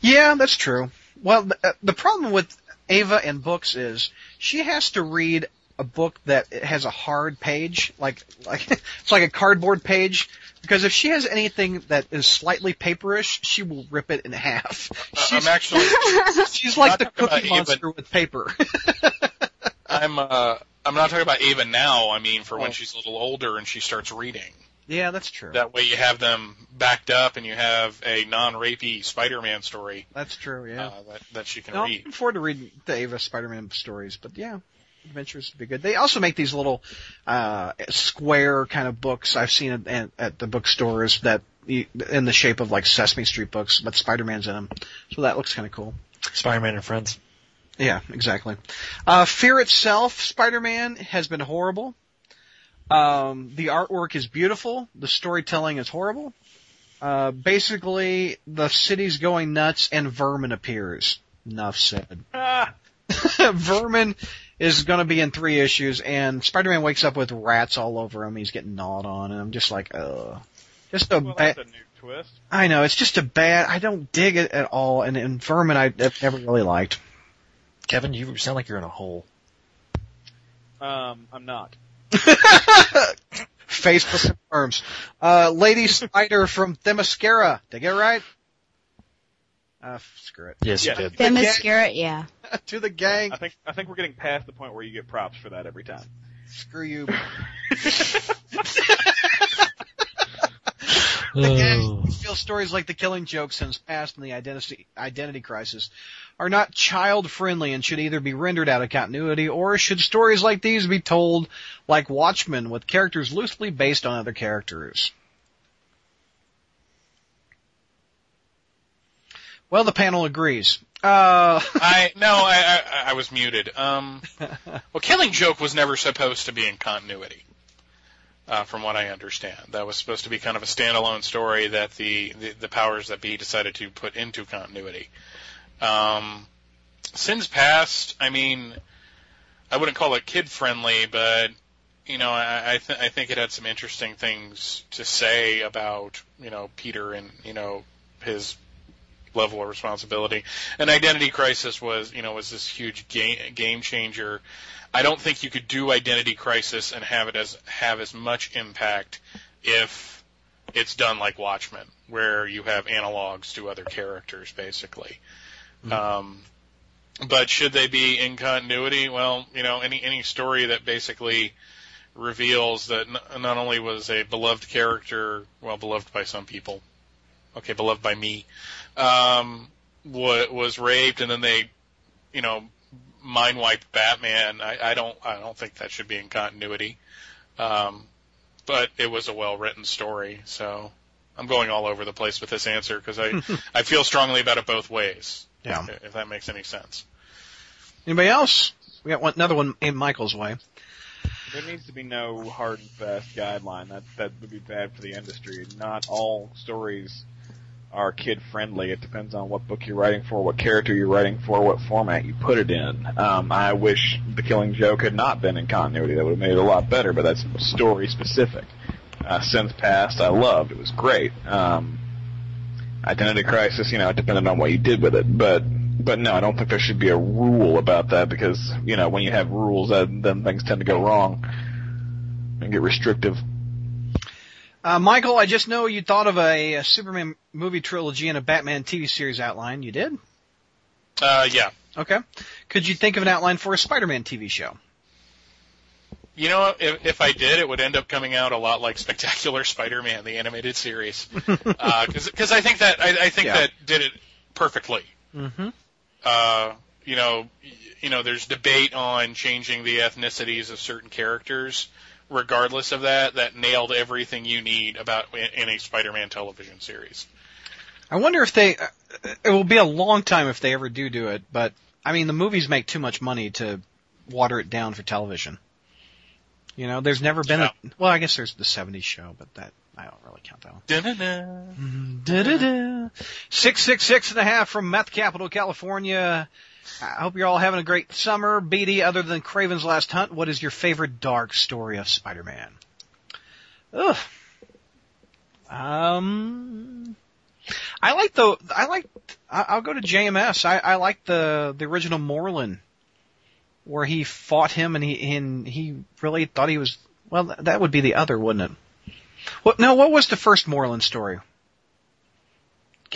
Yeah, that's true. Well, the, uh, the problem with Ava and books is she has to read a book that has a hard page, like like it's like a cardboard page. Because if she has anything that is slightly paperish, she will rip it in half. Uh, She's, I'm actually she's like the Cookie Ava. Monster with paper. I'm uh I'm not talking about Ava now. I mean for when Oh. she's a little older and she starts reading. Yeah, that's true. That way you have them backed up and you have a non-rapey Spider-Man story That's true. Yeah. uh, that that she can No, I'm read. looking forward to reading the Ava Spider-Man stories, but yeah, Adventures would be good. They also make these little uh square kind of books. I've seen it at, at the bookstores that you- in the shape of like Sesame Street books, but Spider-Man's in them, so that looks kind of cool. Spider-Man and Friends. Yeah, exactly. Uh, Fear itself, Spider-Man has been horrible. Um, the artwork is beautiful. The storytelling is horrible. Uh, basically, the city's going nuts and Vermin appears. Enough said. Ah, Vermin is going to be in three issues, and Spider-Man wakes up with rats all over him. He's getting gnawed on, and I'm just like, ugh. Just a well, bad. that's a new twist. I know it's just a bad. I don't dig it at all, and, and Vermin I, I've never really liked. Kevin, you sound like you're in a hole. Um, I'm not. Facebook confirms. Uh, Lady Spider from Themyscira. Did I get it right? Uh, screw it. Yes, Yeah. you did. The Yeah. yeah. to the gang. I think I think we're getting past the point where you get props for that every time. Screw you. The gang feel stories like the Killing Joke Sins Past and the identity identity crisis are not child friendly and should either be rendered out of continuity or should stories like these be told like Watchmen with characters loosely based on other characters. Well, the panel agrees. Uh, I no, I, I I was muted. Um, well, Killing Joke was never supposed to be in continuity, uh, from what I understand. That was supposed to be kind of a standalone story that the the, the powers that be decided to put into continuity. Um, Sins Past, I mean, I wouldn't call it kid friendly, but you know, I I, th- I think it had some interesting things to say about you know Peter and you know his level of responsibility. And Identity Crisis was, you know, was this huge game game changer. I don't think you could do Identity Crisis and have it as have as much impact if it's done like Watchmen, where you have analogs to other characters, basically. Um, but should they be in continuity? Well, you know, any any story that basically reveals that n- not only was a beloved character, well, beloved by some people, okay, beloved by me, um, wa- was raped, and then they, you know, mind wiped Batman. I, I don't I don't think that should be in continuity. Um, but it was a well written story, so I'm going all over the place with this answer because I I feel strongly about it both ways. Yeah. If, if that makes any sense. Anybody else? We got one, another one in Michael's way. There needs to be no hard and fast guideline. That that would be bad for the industry. Not all stories are kid friendly. It depends on what book you're writing for, what character you're writing for, what format you put it in. Um, I wish The Killing Joke had not been in continuity. That would have made it a lot better. But that's story specific. Uh, Sins Past, I loved. It was great. Um, Identity Crisis, you know, it depended on what you did with it. But but no, I don't think there should be a rule about that because you know when you have rules, then things tend to go wrong and get restrictive. Uh, Michael, I just know you thought of a, a Superman movie trilogy and a Batman TV series outline. You did? Uh, yeah. Okay. Could you think of an outline for a Spider-Man TV show? You know, if, if I did, it would end up coming out a lot like Spectacular Spider-Man, the animated series, because I think that I, I think Yeah. that did it perfectly. Mm-hmm. uh, you know, you know, there's debate on changing the ethnicities of certain characters. Regardless of that, that nailed everything you need about in, a Spider-Man television series. I wonder if they. It will be a long time if they ever do do it, but I mean, the movies make too much money to water it down for television. You know, there's never been a. Well, I guess there's the '70s show, but that I don't really count that one. Dun-dun-dun. Mm-hmm. Da-da-da. Six six six and a half from Meth Capital, California. I hope you're all having a great summer. Beatty, other than Kraven's Last Hunt, what is your favorite dark story of Spider-Man? Ugh. Um, I like the, I like, I'll go to JMS. I, I like the, the original Morlun, where he fought him and he, and he really thought he was, well, that would be the other, wouldn't it? What, no, what was the first Morlun story?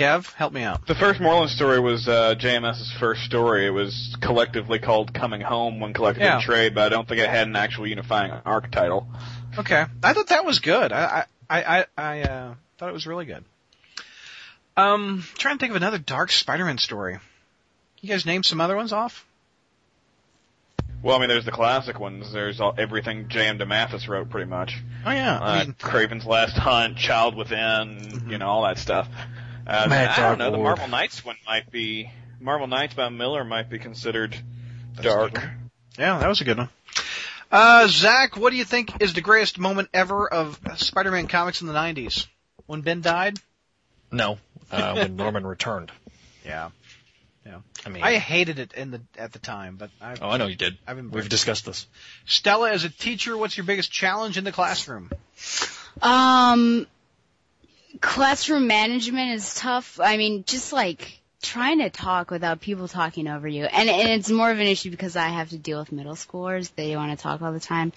Kev, help me out. The first Morlun story was uh, JMS's first story. It was collectively called Coming Home when collected Yeah. in trade, but I don't think it had an actual unifying arc title. Okay, I thought that was good. I I I, I uh, thought it was really good. Um, trying to think of another dark Spider-Man story. You guys name some other ones off? Well, I mean, there's the classic ones. There's all, everything J.M. DeMatteis wrote, pretty much. Oh yeah, Uh, I mean, Mm-hmm. Kraven's Last Hunt, Child Within, you know, all that stuff. Uh, Mad I Dog don't know. The Marvel Knights one might be Marvel Knights by Miller might be considered dark. yeah, that was a good one. Uh, Zach, what do you think is the greatest moment ever of Spider-Man comics in the '90s? When Ben died? No, uh, when Norman returned. Yeah, Yeah. I mean, I hated it in the at the time, but I've, oh, I know you did. I've been We've discussed this. Stella, as a teacher, what's your biggest challenge in the classroom? Um, classroom management is tough. I mean, just like trying to talk without people talking over you. And, and it's more of an issue because I have to deal with middle schoolers. They want to talk all the time.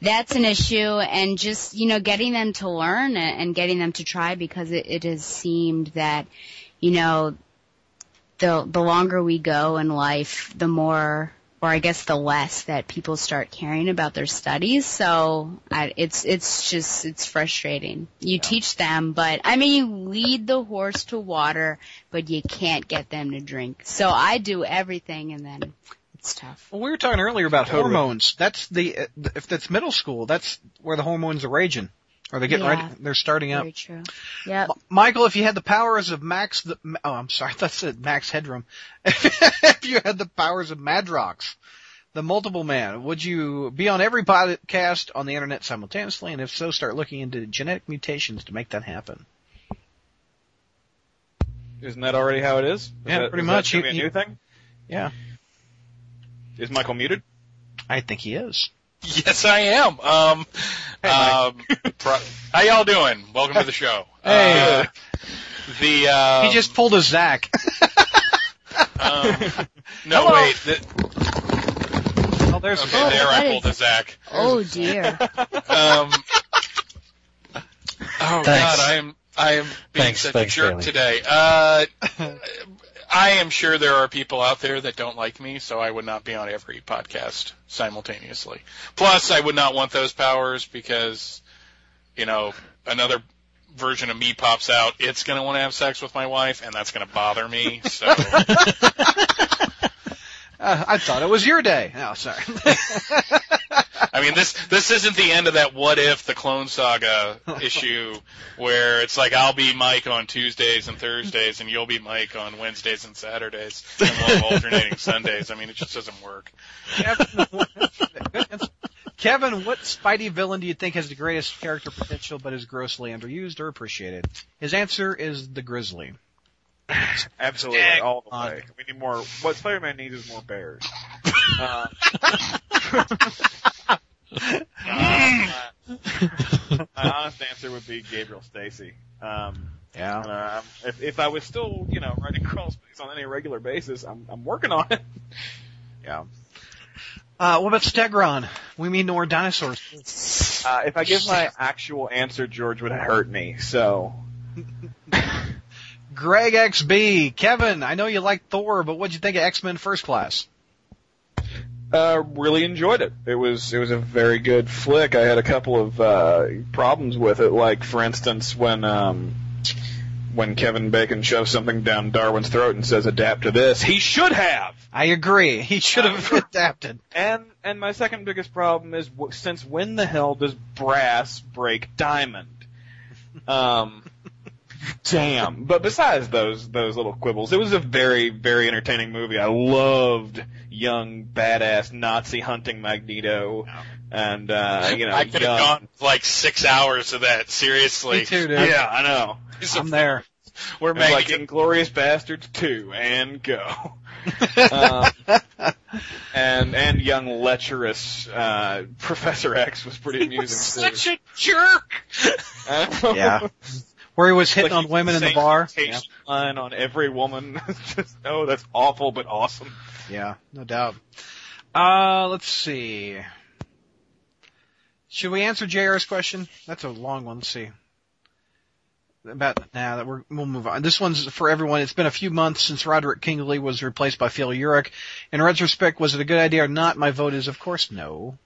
That's an issue. And just, you know, getting them to learn and, and getting them to try because it, it has seemed that, you know, the, the longer we go in life, the more or I guess the less that people start caring about their studies. So I, it's it's just it's frustrating. You teach them, but I mean you lead the horse to water, but you can't get them to drink. So I do everything, and then it's tough. Well, we were talking earlier about hormones. That's the uh, if that's middle school, that's where the hormones are raging, or they're getting Yeah. ready. They're starting up. Very true. Yep. M- Michael, if you had the powers of Max, the, oh, I'm sorry, that's it, Max Headroom. if you had the powers of Madrox, the multiple man, would you be on every podcast on the internet simultaneously? And if so, start looking into genetic mutations to make that happen. Isn't that already how it is? Is Yeah, that- pretty is that much. gonna You- be a you- new thing. Yeah, Is Michael muted? I think he is. Yes, I am. Um, um, pro- how y'all doing? Welcome to the show. Hey. Uh, the um, he just pulled a Zach. um, no Hello. wait. The, oh, there's okay, Oh, there I that pulled is- a Zach. Oh dear. Um, oh Thanks. God, I am I am being Thanks, such thanks, a jerk Bailey. today. Uh, I am sure there are people out there that don't like me, so I would not be on every podcast simultaneously. Plus, I would not want those powers because, you know, another version of me pops out. It's going to want to have sex with my wife, and that's going to bother me. So, Uh, I thought it was your day. No, sorry. I mean, this this isn't the end of that "What if" the Clone Saga issue, where it's like I'll be Mike on Tuesdays and Thursdays, and you'll be Mike on Wednesdays and Saturdays, and we'll alternating Sundays. I mean, it just doesn't work. Kevin, Kevin, what Spidey villain do you think has the greatest character potential but is grossly underused or appreciated? His answer is the Grizzly. Absolutely, Dang all the on. way. We need more. What Spider-Man needs is more bears. uh, my, my honest answer would be Gabriel Stacy. Um, Yeah. uh, if, if I was still, you know, writing crawl space on any regular basis, I'm, I'm working on it. Yeah. Uh, what about Stegron? We mean more dinosaurs. Uh, if I give my actual answer, George would hurt me. So Greg XB. Kevin, I know you like Thor, but what'd you think of X-Men First Class? Uh, really enjoyed it. It was it was a very good flick. I had a couple of uh, problems with it, like for instance when um, when Kevin Bacon shoves something down Darwin's throat and says adapt to this. He should have. I agree. He should have adapted. And and my second biggest problem is since when the hell does brass break diamond? Um, damn. But besides those those little quibbles, it was a very very entertaining movie. I loved young badass Nazi hunting Magneto, and uh, you know, I could have young- gone like six hours of that. Seriously, Me too, dude. Yeah, I know. I'm there. We're It was like making Inglorious Bastards two and go. um, and and young lecherous uh, Professor X was pretty amusing too. such a jerk. Yeah. Where he was hitting Like on women in the bar. temptation line on every woman. Just oh, that's awful but awesome. Yeah, no doubt. Uh, let's see. Should we answer JR's question? That's a long one. Let's see. About now that we're we'll move on. This one's for everyone. It's been a few months since Roderick Kingsley was replaced by Phil Urich. In retrospect, was it a good idea or not? My vote is, of course, no.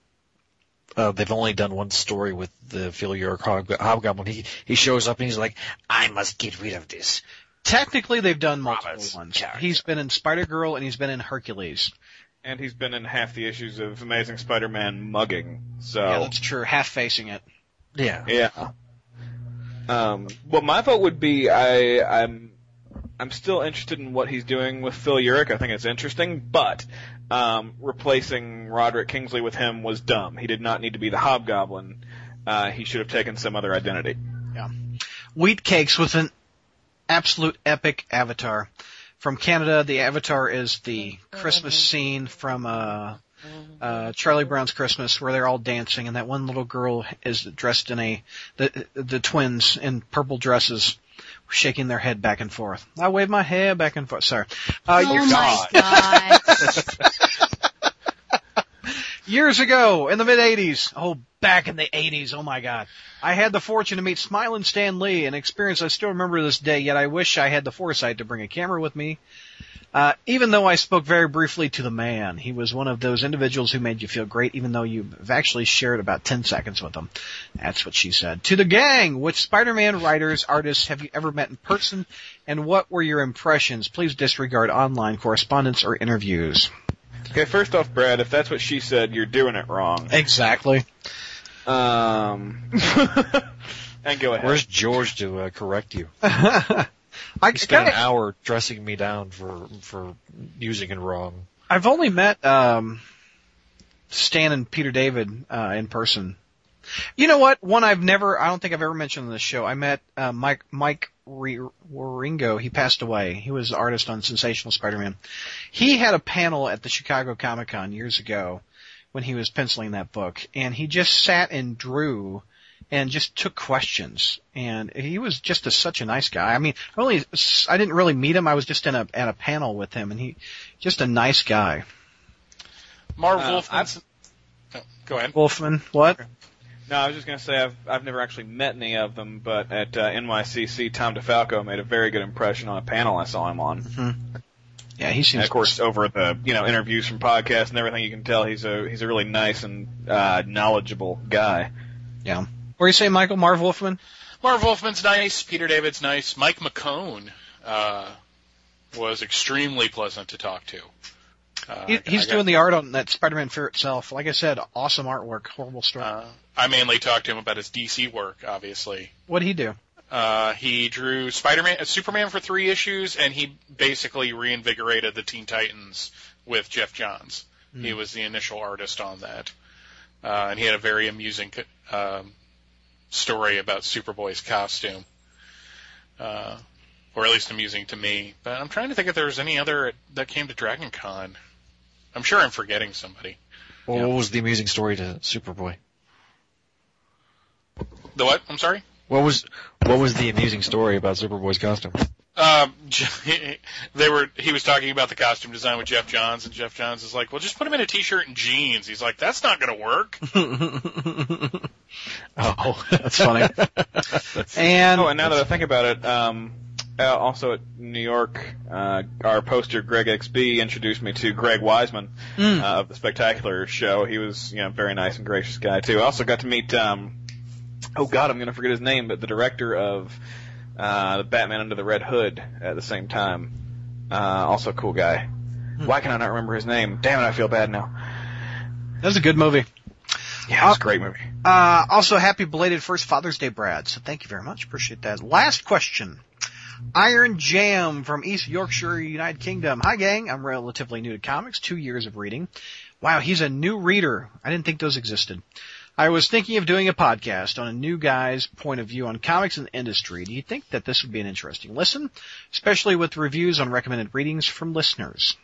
Uh, they've only done one story with the Phil Urich Hob- Hobgoblin. He he shows up and he's like, "I must get rid of this." Technically, they've done multiple Robert's ones. character. He's been in Spider Girl and he's been in Hercules. And he's been in half the issues of Amazing Spider-Man mugging. So Yeah, that's true. Half facing it. Yeah. Yeah. Um, well, my vote would be I, I'm I'm still interested in what he's doing with Phil Urich. I think it's interesting, but um, replacing Roderick Kingsley with him was dumb. He did not need to be the Hobgoblin. Uh, he should have taken some other identity. Yeah. Wheat Cakes with an absolute epic avatar. From Canada, the avatar is the Christmas scene from uh, uh, Charlie Brown's Christmas, where they're all dancing, and that one little girl is dressed in a the the twins in purple dresses, shaking their head back and forth. I wave my hair back and forth. Sorry. Uh, oh my god. years ago in the mid 80s. Oh, back in the 80s. Oh my God. I had the fortune to meet Smiling Stan Lee, an experience I still remember to this day, yet I wish I had the foresight to bring a camera with me. Uh, even though I spoke very briefly to the man, he was one of those individuals who made you feel great, even though you've actually shared about 10 seconds with him. That's what she said. To the gang, which Spider-Man writers, artists have you ever met in person, and what were your impressions? Please disregard online correspondence or interviews. Okay, first off, Brad, if that's what she said, you're doing it wrong. Exactly. Um, and go ahead. Where's George to uh, correct you? I He spent an hour dressing me down for for using it wrong. I've only met um, Stan and Peter David uh, in person. You know what? One I've never, I don't think I've ever mentioned on this show. I met uh, Mike Mike Re- Wieringo. He passed away. He was the artist on Sensational Spider-Man. He had a panel at the Chicago Comic Con years ago when he was penciling that book, and he just sat and drew and just took questions. And he was just a, such a nice guy. I mean, I only I didn't really meet him. I was just in a at a panel with him, and he just a nice guy. Marv Uh, Wolfman's. Oh, go ahead. Wolfman, what? No, I was just gonna say I've I've never actually met any of them, but at uh, NYCC, Tom DeFalco made a very good impression on a panel I saw him on. Yeah, he And of course, over the you know interviews from podcasts and everything, you can tell he's a he's a really nice and uh, knowledgeable guy. Yeah. What do you say, Michael? Marv Wolfman? Marv Wolfman's nice. Peter David's nice. Mike McKone uh, was extremely pleasant to talk to. Uh, He, he's got- doing the art on that Spider-Man Fear itself. Like I said, awesome artwork, horrible story. Uh, I mainly talked to him about his DC work, obviously. what did he do? Uh, he drew Spider-Man, uh, Superman for three issues, and he basically reinvigorated the Teen Titans with Geoff Johns. He was the initial artist on that, uh, and he had a very amusing um, story about Superboy's costume, uh, or at least amusing to me. But I'm trying to think if there's any other that came to Dragon Con. I'm sure I'm forgetting somebody. Well, What was the amusing story to Superboy? The what? I'm sorry. What was what was the amusing story about Superboy's costume? Um, they were. He was talking about the costume design with Geoff Johns, and Geoff Johns is like, "Well, just put him in a t-shirt and jeans." He's like, "That's not going to work." Oh, That's funny. and, Oh, and now that I think about it, um, uh, also at New York, uh, our poster Greg XB introduced me to Greg Weisman Mm. uh, of the Spectacular Show. He was, you know, very nice and gracious guy too. I also got to meet, um, oh God, I'm going to forget his name, but the director of uh, the Batman Under the Red Hood at the same time. Uh, also a cool guy. Why can I not remember his name? Damn it, I feel bad now. that was a good movie. Yeah, it was a great movie. Uh, also, happy belated first Father's Day, Brad. So thank you very much. Appreciate that. Last question. Iron Jam from East Yorkshire, United Kingdom. Hi, gang. I'm relatively new to comics, two years of reading. Wow, he's a new reader. I didn't think those existed. I was thinking of doing a podcast on a new guy's point of view on comics and the industry. Do you think that this would be an interesting listen? Especially with reviews on recommended readings from listeners.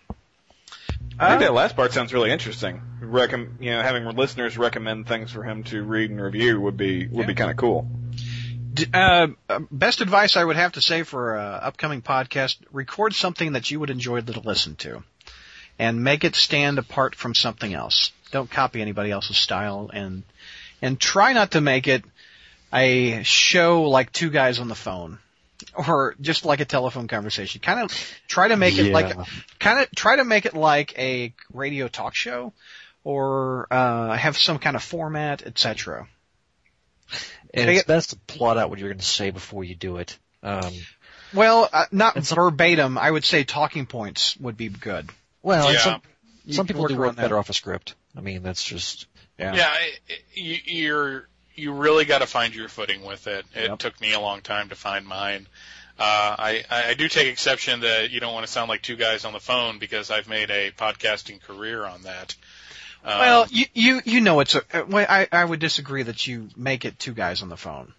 I think that last part sounds really interesting. Recomm- you know, having listeners recommend things for him to read and review would be would be kind of cool. D- Uh, uh, best advice I would have to say for an upcoming podcast: record something that you would enjoy to listen to, and make it stand apart from something else. Don't copy anybody else's style, and and try not to make it a show like two guys on the phone, or just like a telephone conversation. Kind of try to make it like kind of try to make it like a radio talk show, or uh, have some kind of format, etc. and They- it's best to plot out what you're going to say before you do it. Um, Well, uh, not some- verbatim. I would say talking points would be good. well, Yeah. some some people work do around work that. better off a script. I mean, that's just Yeah. Yeah, I- I- you, you're you really got to find your footing with it. It Yep. took me a long time to find mine. Uh, I I do take exception that you don't want to sound like two guys on the phone because I've made a podcasting career on that. Um, Well, you you you know it's a. uh, I I would disagree that you make it two guys on the phone.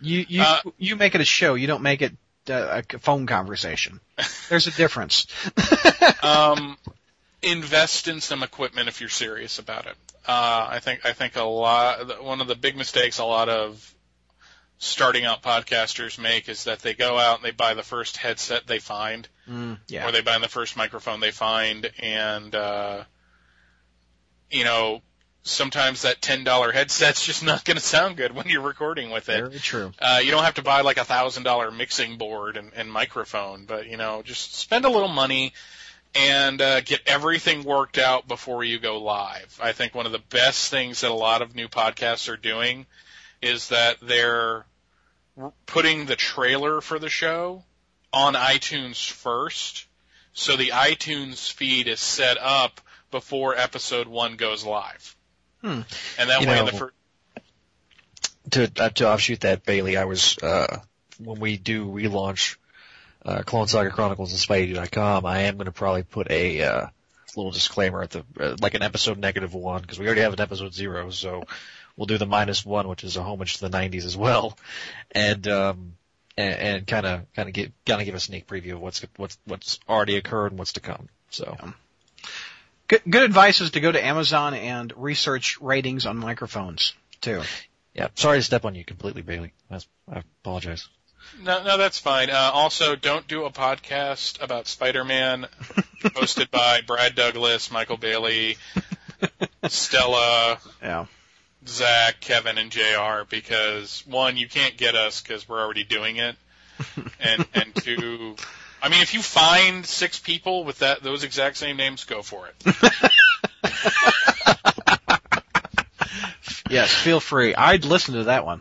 You you Uh, you make it a show. You don't make it uh, a phone conversation. There's a difference. um, invest in some equipment if you're serious about it. Uh, I think I think a lot one of the big mistakes a lot of starting out podcasters make is that they go out and they buy the first headset they find, yeah. or they buy the first microphone they find, and uh, you know sometimes that ten dollar headset's just not going to sound good when you're recording with it. Very true. Uh, you don't have to buy like a thousand dollar mixing board and, and microphone, but you know, just spend a little money and uh, get everything worked out before you go live. I think one of the best things that a lot of new podcasts are doing is that they're putting the trailer for the show on iTunes first, so the iTunes feed is set up before episode one goes live. Hmm. And that You way, know, the fir- to uh, to offshoot that, Bailey. I was uh, when we do relaunch uh, Clone Saga Chronicles and Spidey.com, I am going to probably put a uh, little disclaimer at the uh, like an episode negative one because we already have an episode zero, so we'll do the minus one, which is a homage to the '90s as well, and um, and kind of kind of give kind of give a sneak preview of what's what's what's already occurred and what's to come. So Good good advice is to go to Amazon and research ratings on microphones too. yeah, sorry to step on you completely, Bailey. I apologize. No, no, that's fine. Uh, also, don't do a podcast about Spider-Man hosted by Brad Douglas, Michael Bailey, Stella, Yeah. Zach, Kevin, and Jr. Because one, you can't get us because we're already doing it, and and two, I mean, if you find six people with that those exact same names, go for it. Yes, feel free. I'd listen to that one.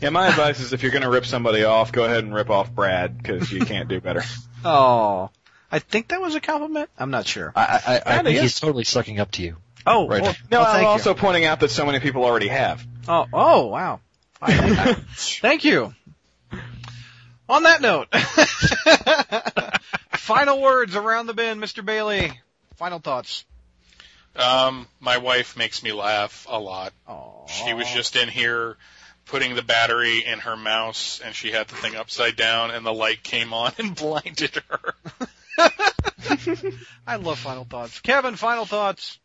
Yeah, my advice is if you're going to rip somebody off, go ahead and rip off Brad because you can't do better. Oh, I think that was a compliment. I'm not sure. I, I, I think yes. he's totally sucking up to you. Oh, Right. well, No, well, I'm thank you. also pointing out that so many people already have. Oh, oh, wow. Thank, thank you. On that note, final words around the bin, Mr. Bailey. Final thoughts. Um, my wife makes me laugh a lot. Oh, She was just in here putting the battery in her mouse and she had the thing upside down and the light came on and blinded her. I love final thoughts. Kevin, final thoughts.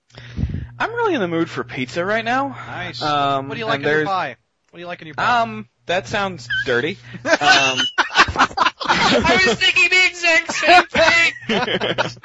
I'm really in the mood for pizza right now. Nice. Um, what do you like in your pie? What do you like in your pie? Um, that sounds dirty. um, I was thinking the exact same thing.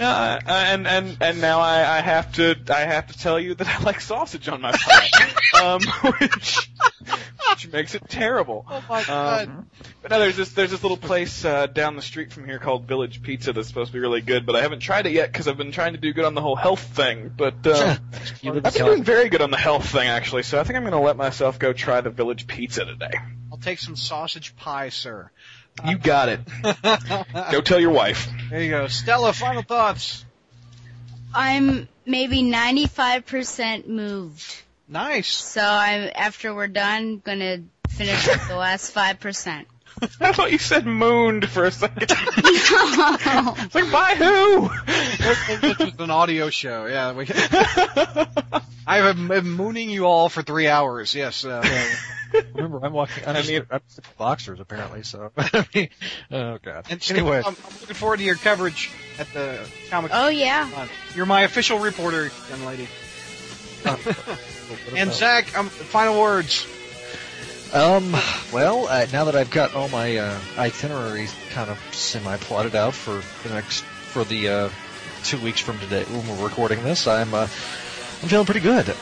uh, and and and now I, I have to I have to tell you that I like sausage on my pie, um, which which makes it terrible. oh my god. Um, but no, there's this there's this little place uh, down the street from here called Village Pizza that's supposed to be really good, but I haven't tried it yet because I've been trying to do good on the whole health thing. But um, You live in I've been California. doing very good on the health thing actually, so I think I'm going to let myself go try the Village Pizza today. I'll take some sausage pie, sir. You got it. Go tell your wife. There you go. Stella, final thoughts. I'm maybe 95% moved. Nice. So I'm after we're done, gonna finish up the last 5%. I thought you said mooned for a second. it's like by who? this was an audio show. Yeah, we. I have been mooning you all for three hours. Yes. Uh, Remember, I'm walking. I'm I just, mean- I'm just boxers apparently. So, I mean, oh god. and anyway, I'm, I'm looking forward to your coverage at the comic. Oh yeah. Con. You're my official reporter, young lady. And Zach, um, final words. Um, well, uh, now that I've got all my uh, itineraries kind of semi-plotted out for the next for the uh, two weeks from today when we're recording this, I'm uh, I'm feeling pretty good.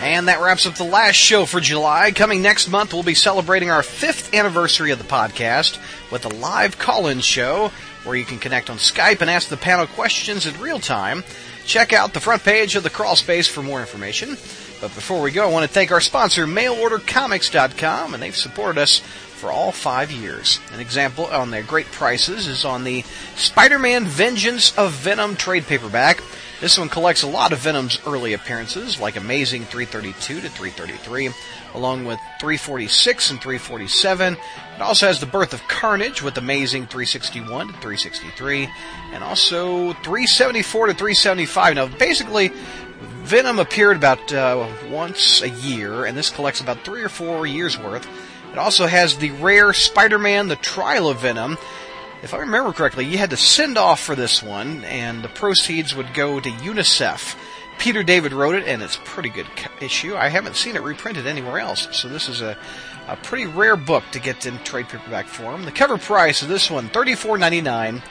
And that wraps up the last show for July. Coming next month, we'll be celebrating our fifth anniversary of the podcast with a live call-in show where you can connect on Skype and ask the panel questions in real time. Check out the front page of the Crawl Space for more information. But before we go, I want to thank our sponsor, MailOrderComics.com, and they've supported us for all five years. An example on their great prices is on the Spider-Man Vengeance of Venom trade paperback. This one collects a lot of Venom's early appearances, like Amazing 332 to 333, along with 346 and 347. It also has the Birth of Carnage with Amazing 361 to 363, and also 374 to 375. Now, basically, Venom appeared about uh, once a year, and this collects about three or four years worth. It also has the rare Spider-Man: The Trial of Venom. If I remember correctly, you had to send off for this one, and the proceeds would go to UNICEF. Peter David wrote it, and it's a pretty good issue. I haven't seen it reprinted anywhere else, so this is a, a pretty rare book to get in trade paperback form. The cover price of this one, $34.99.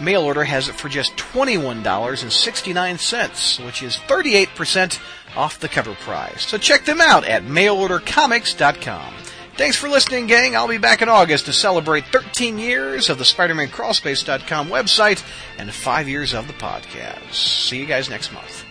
Mail order has it for just $21.69, which is 38% off the cover price. So check them out at mailordercomics.com. Thanks for listening, gang. I'll be back in August to celebrate 13 years of the SpiderManCrawlspace.com website and 5 years of the podcast. See you guys next month.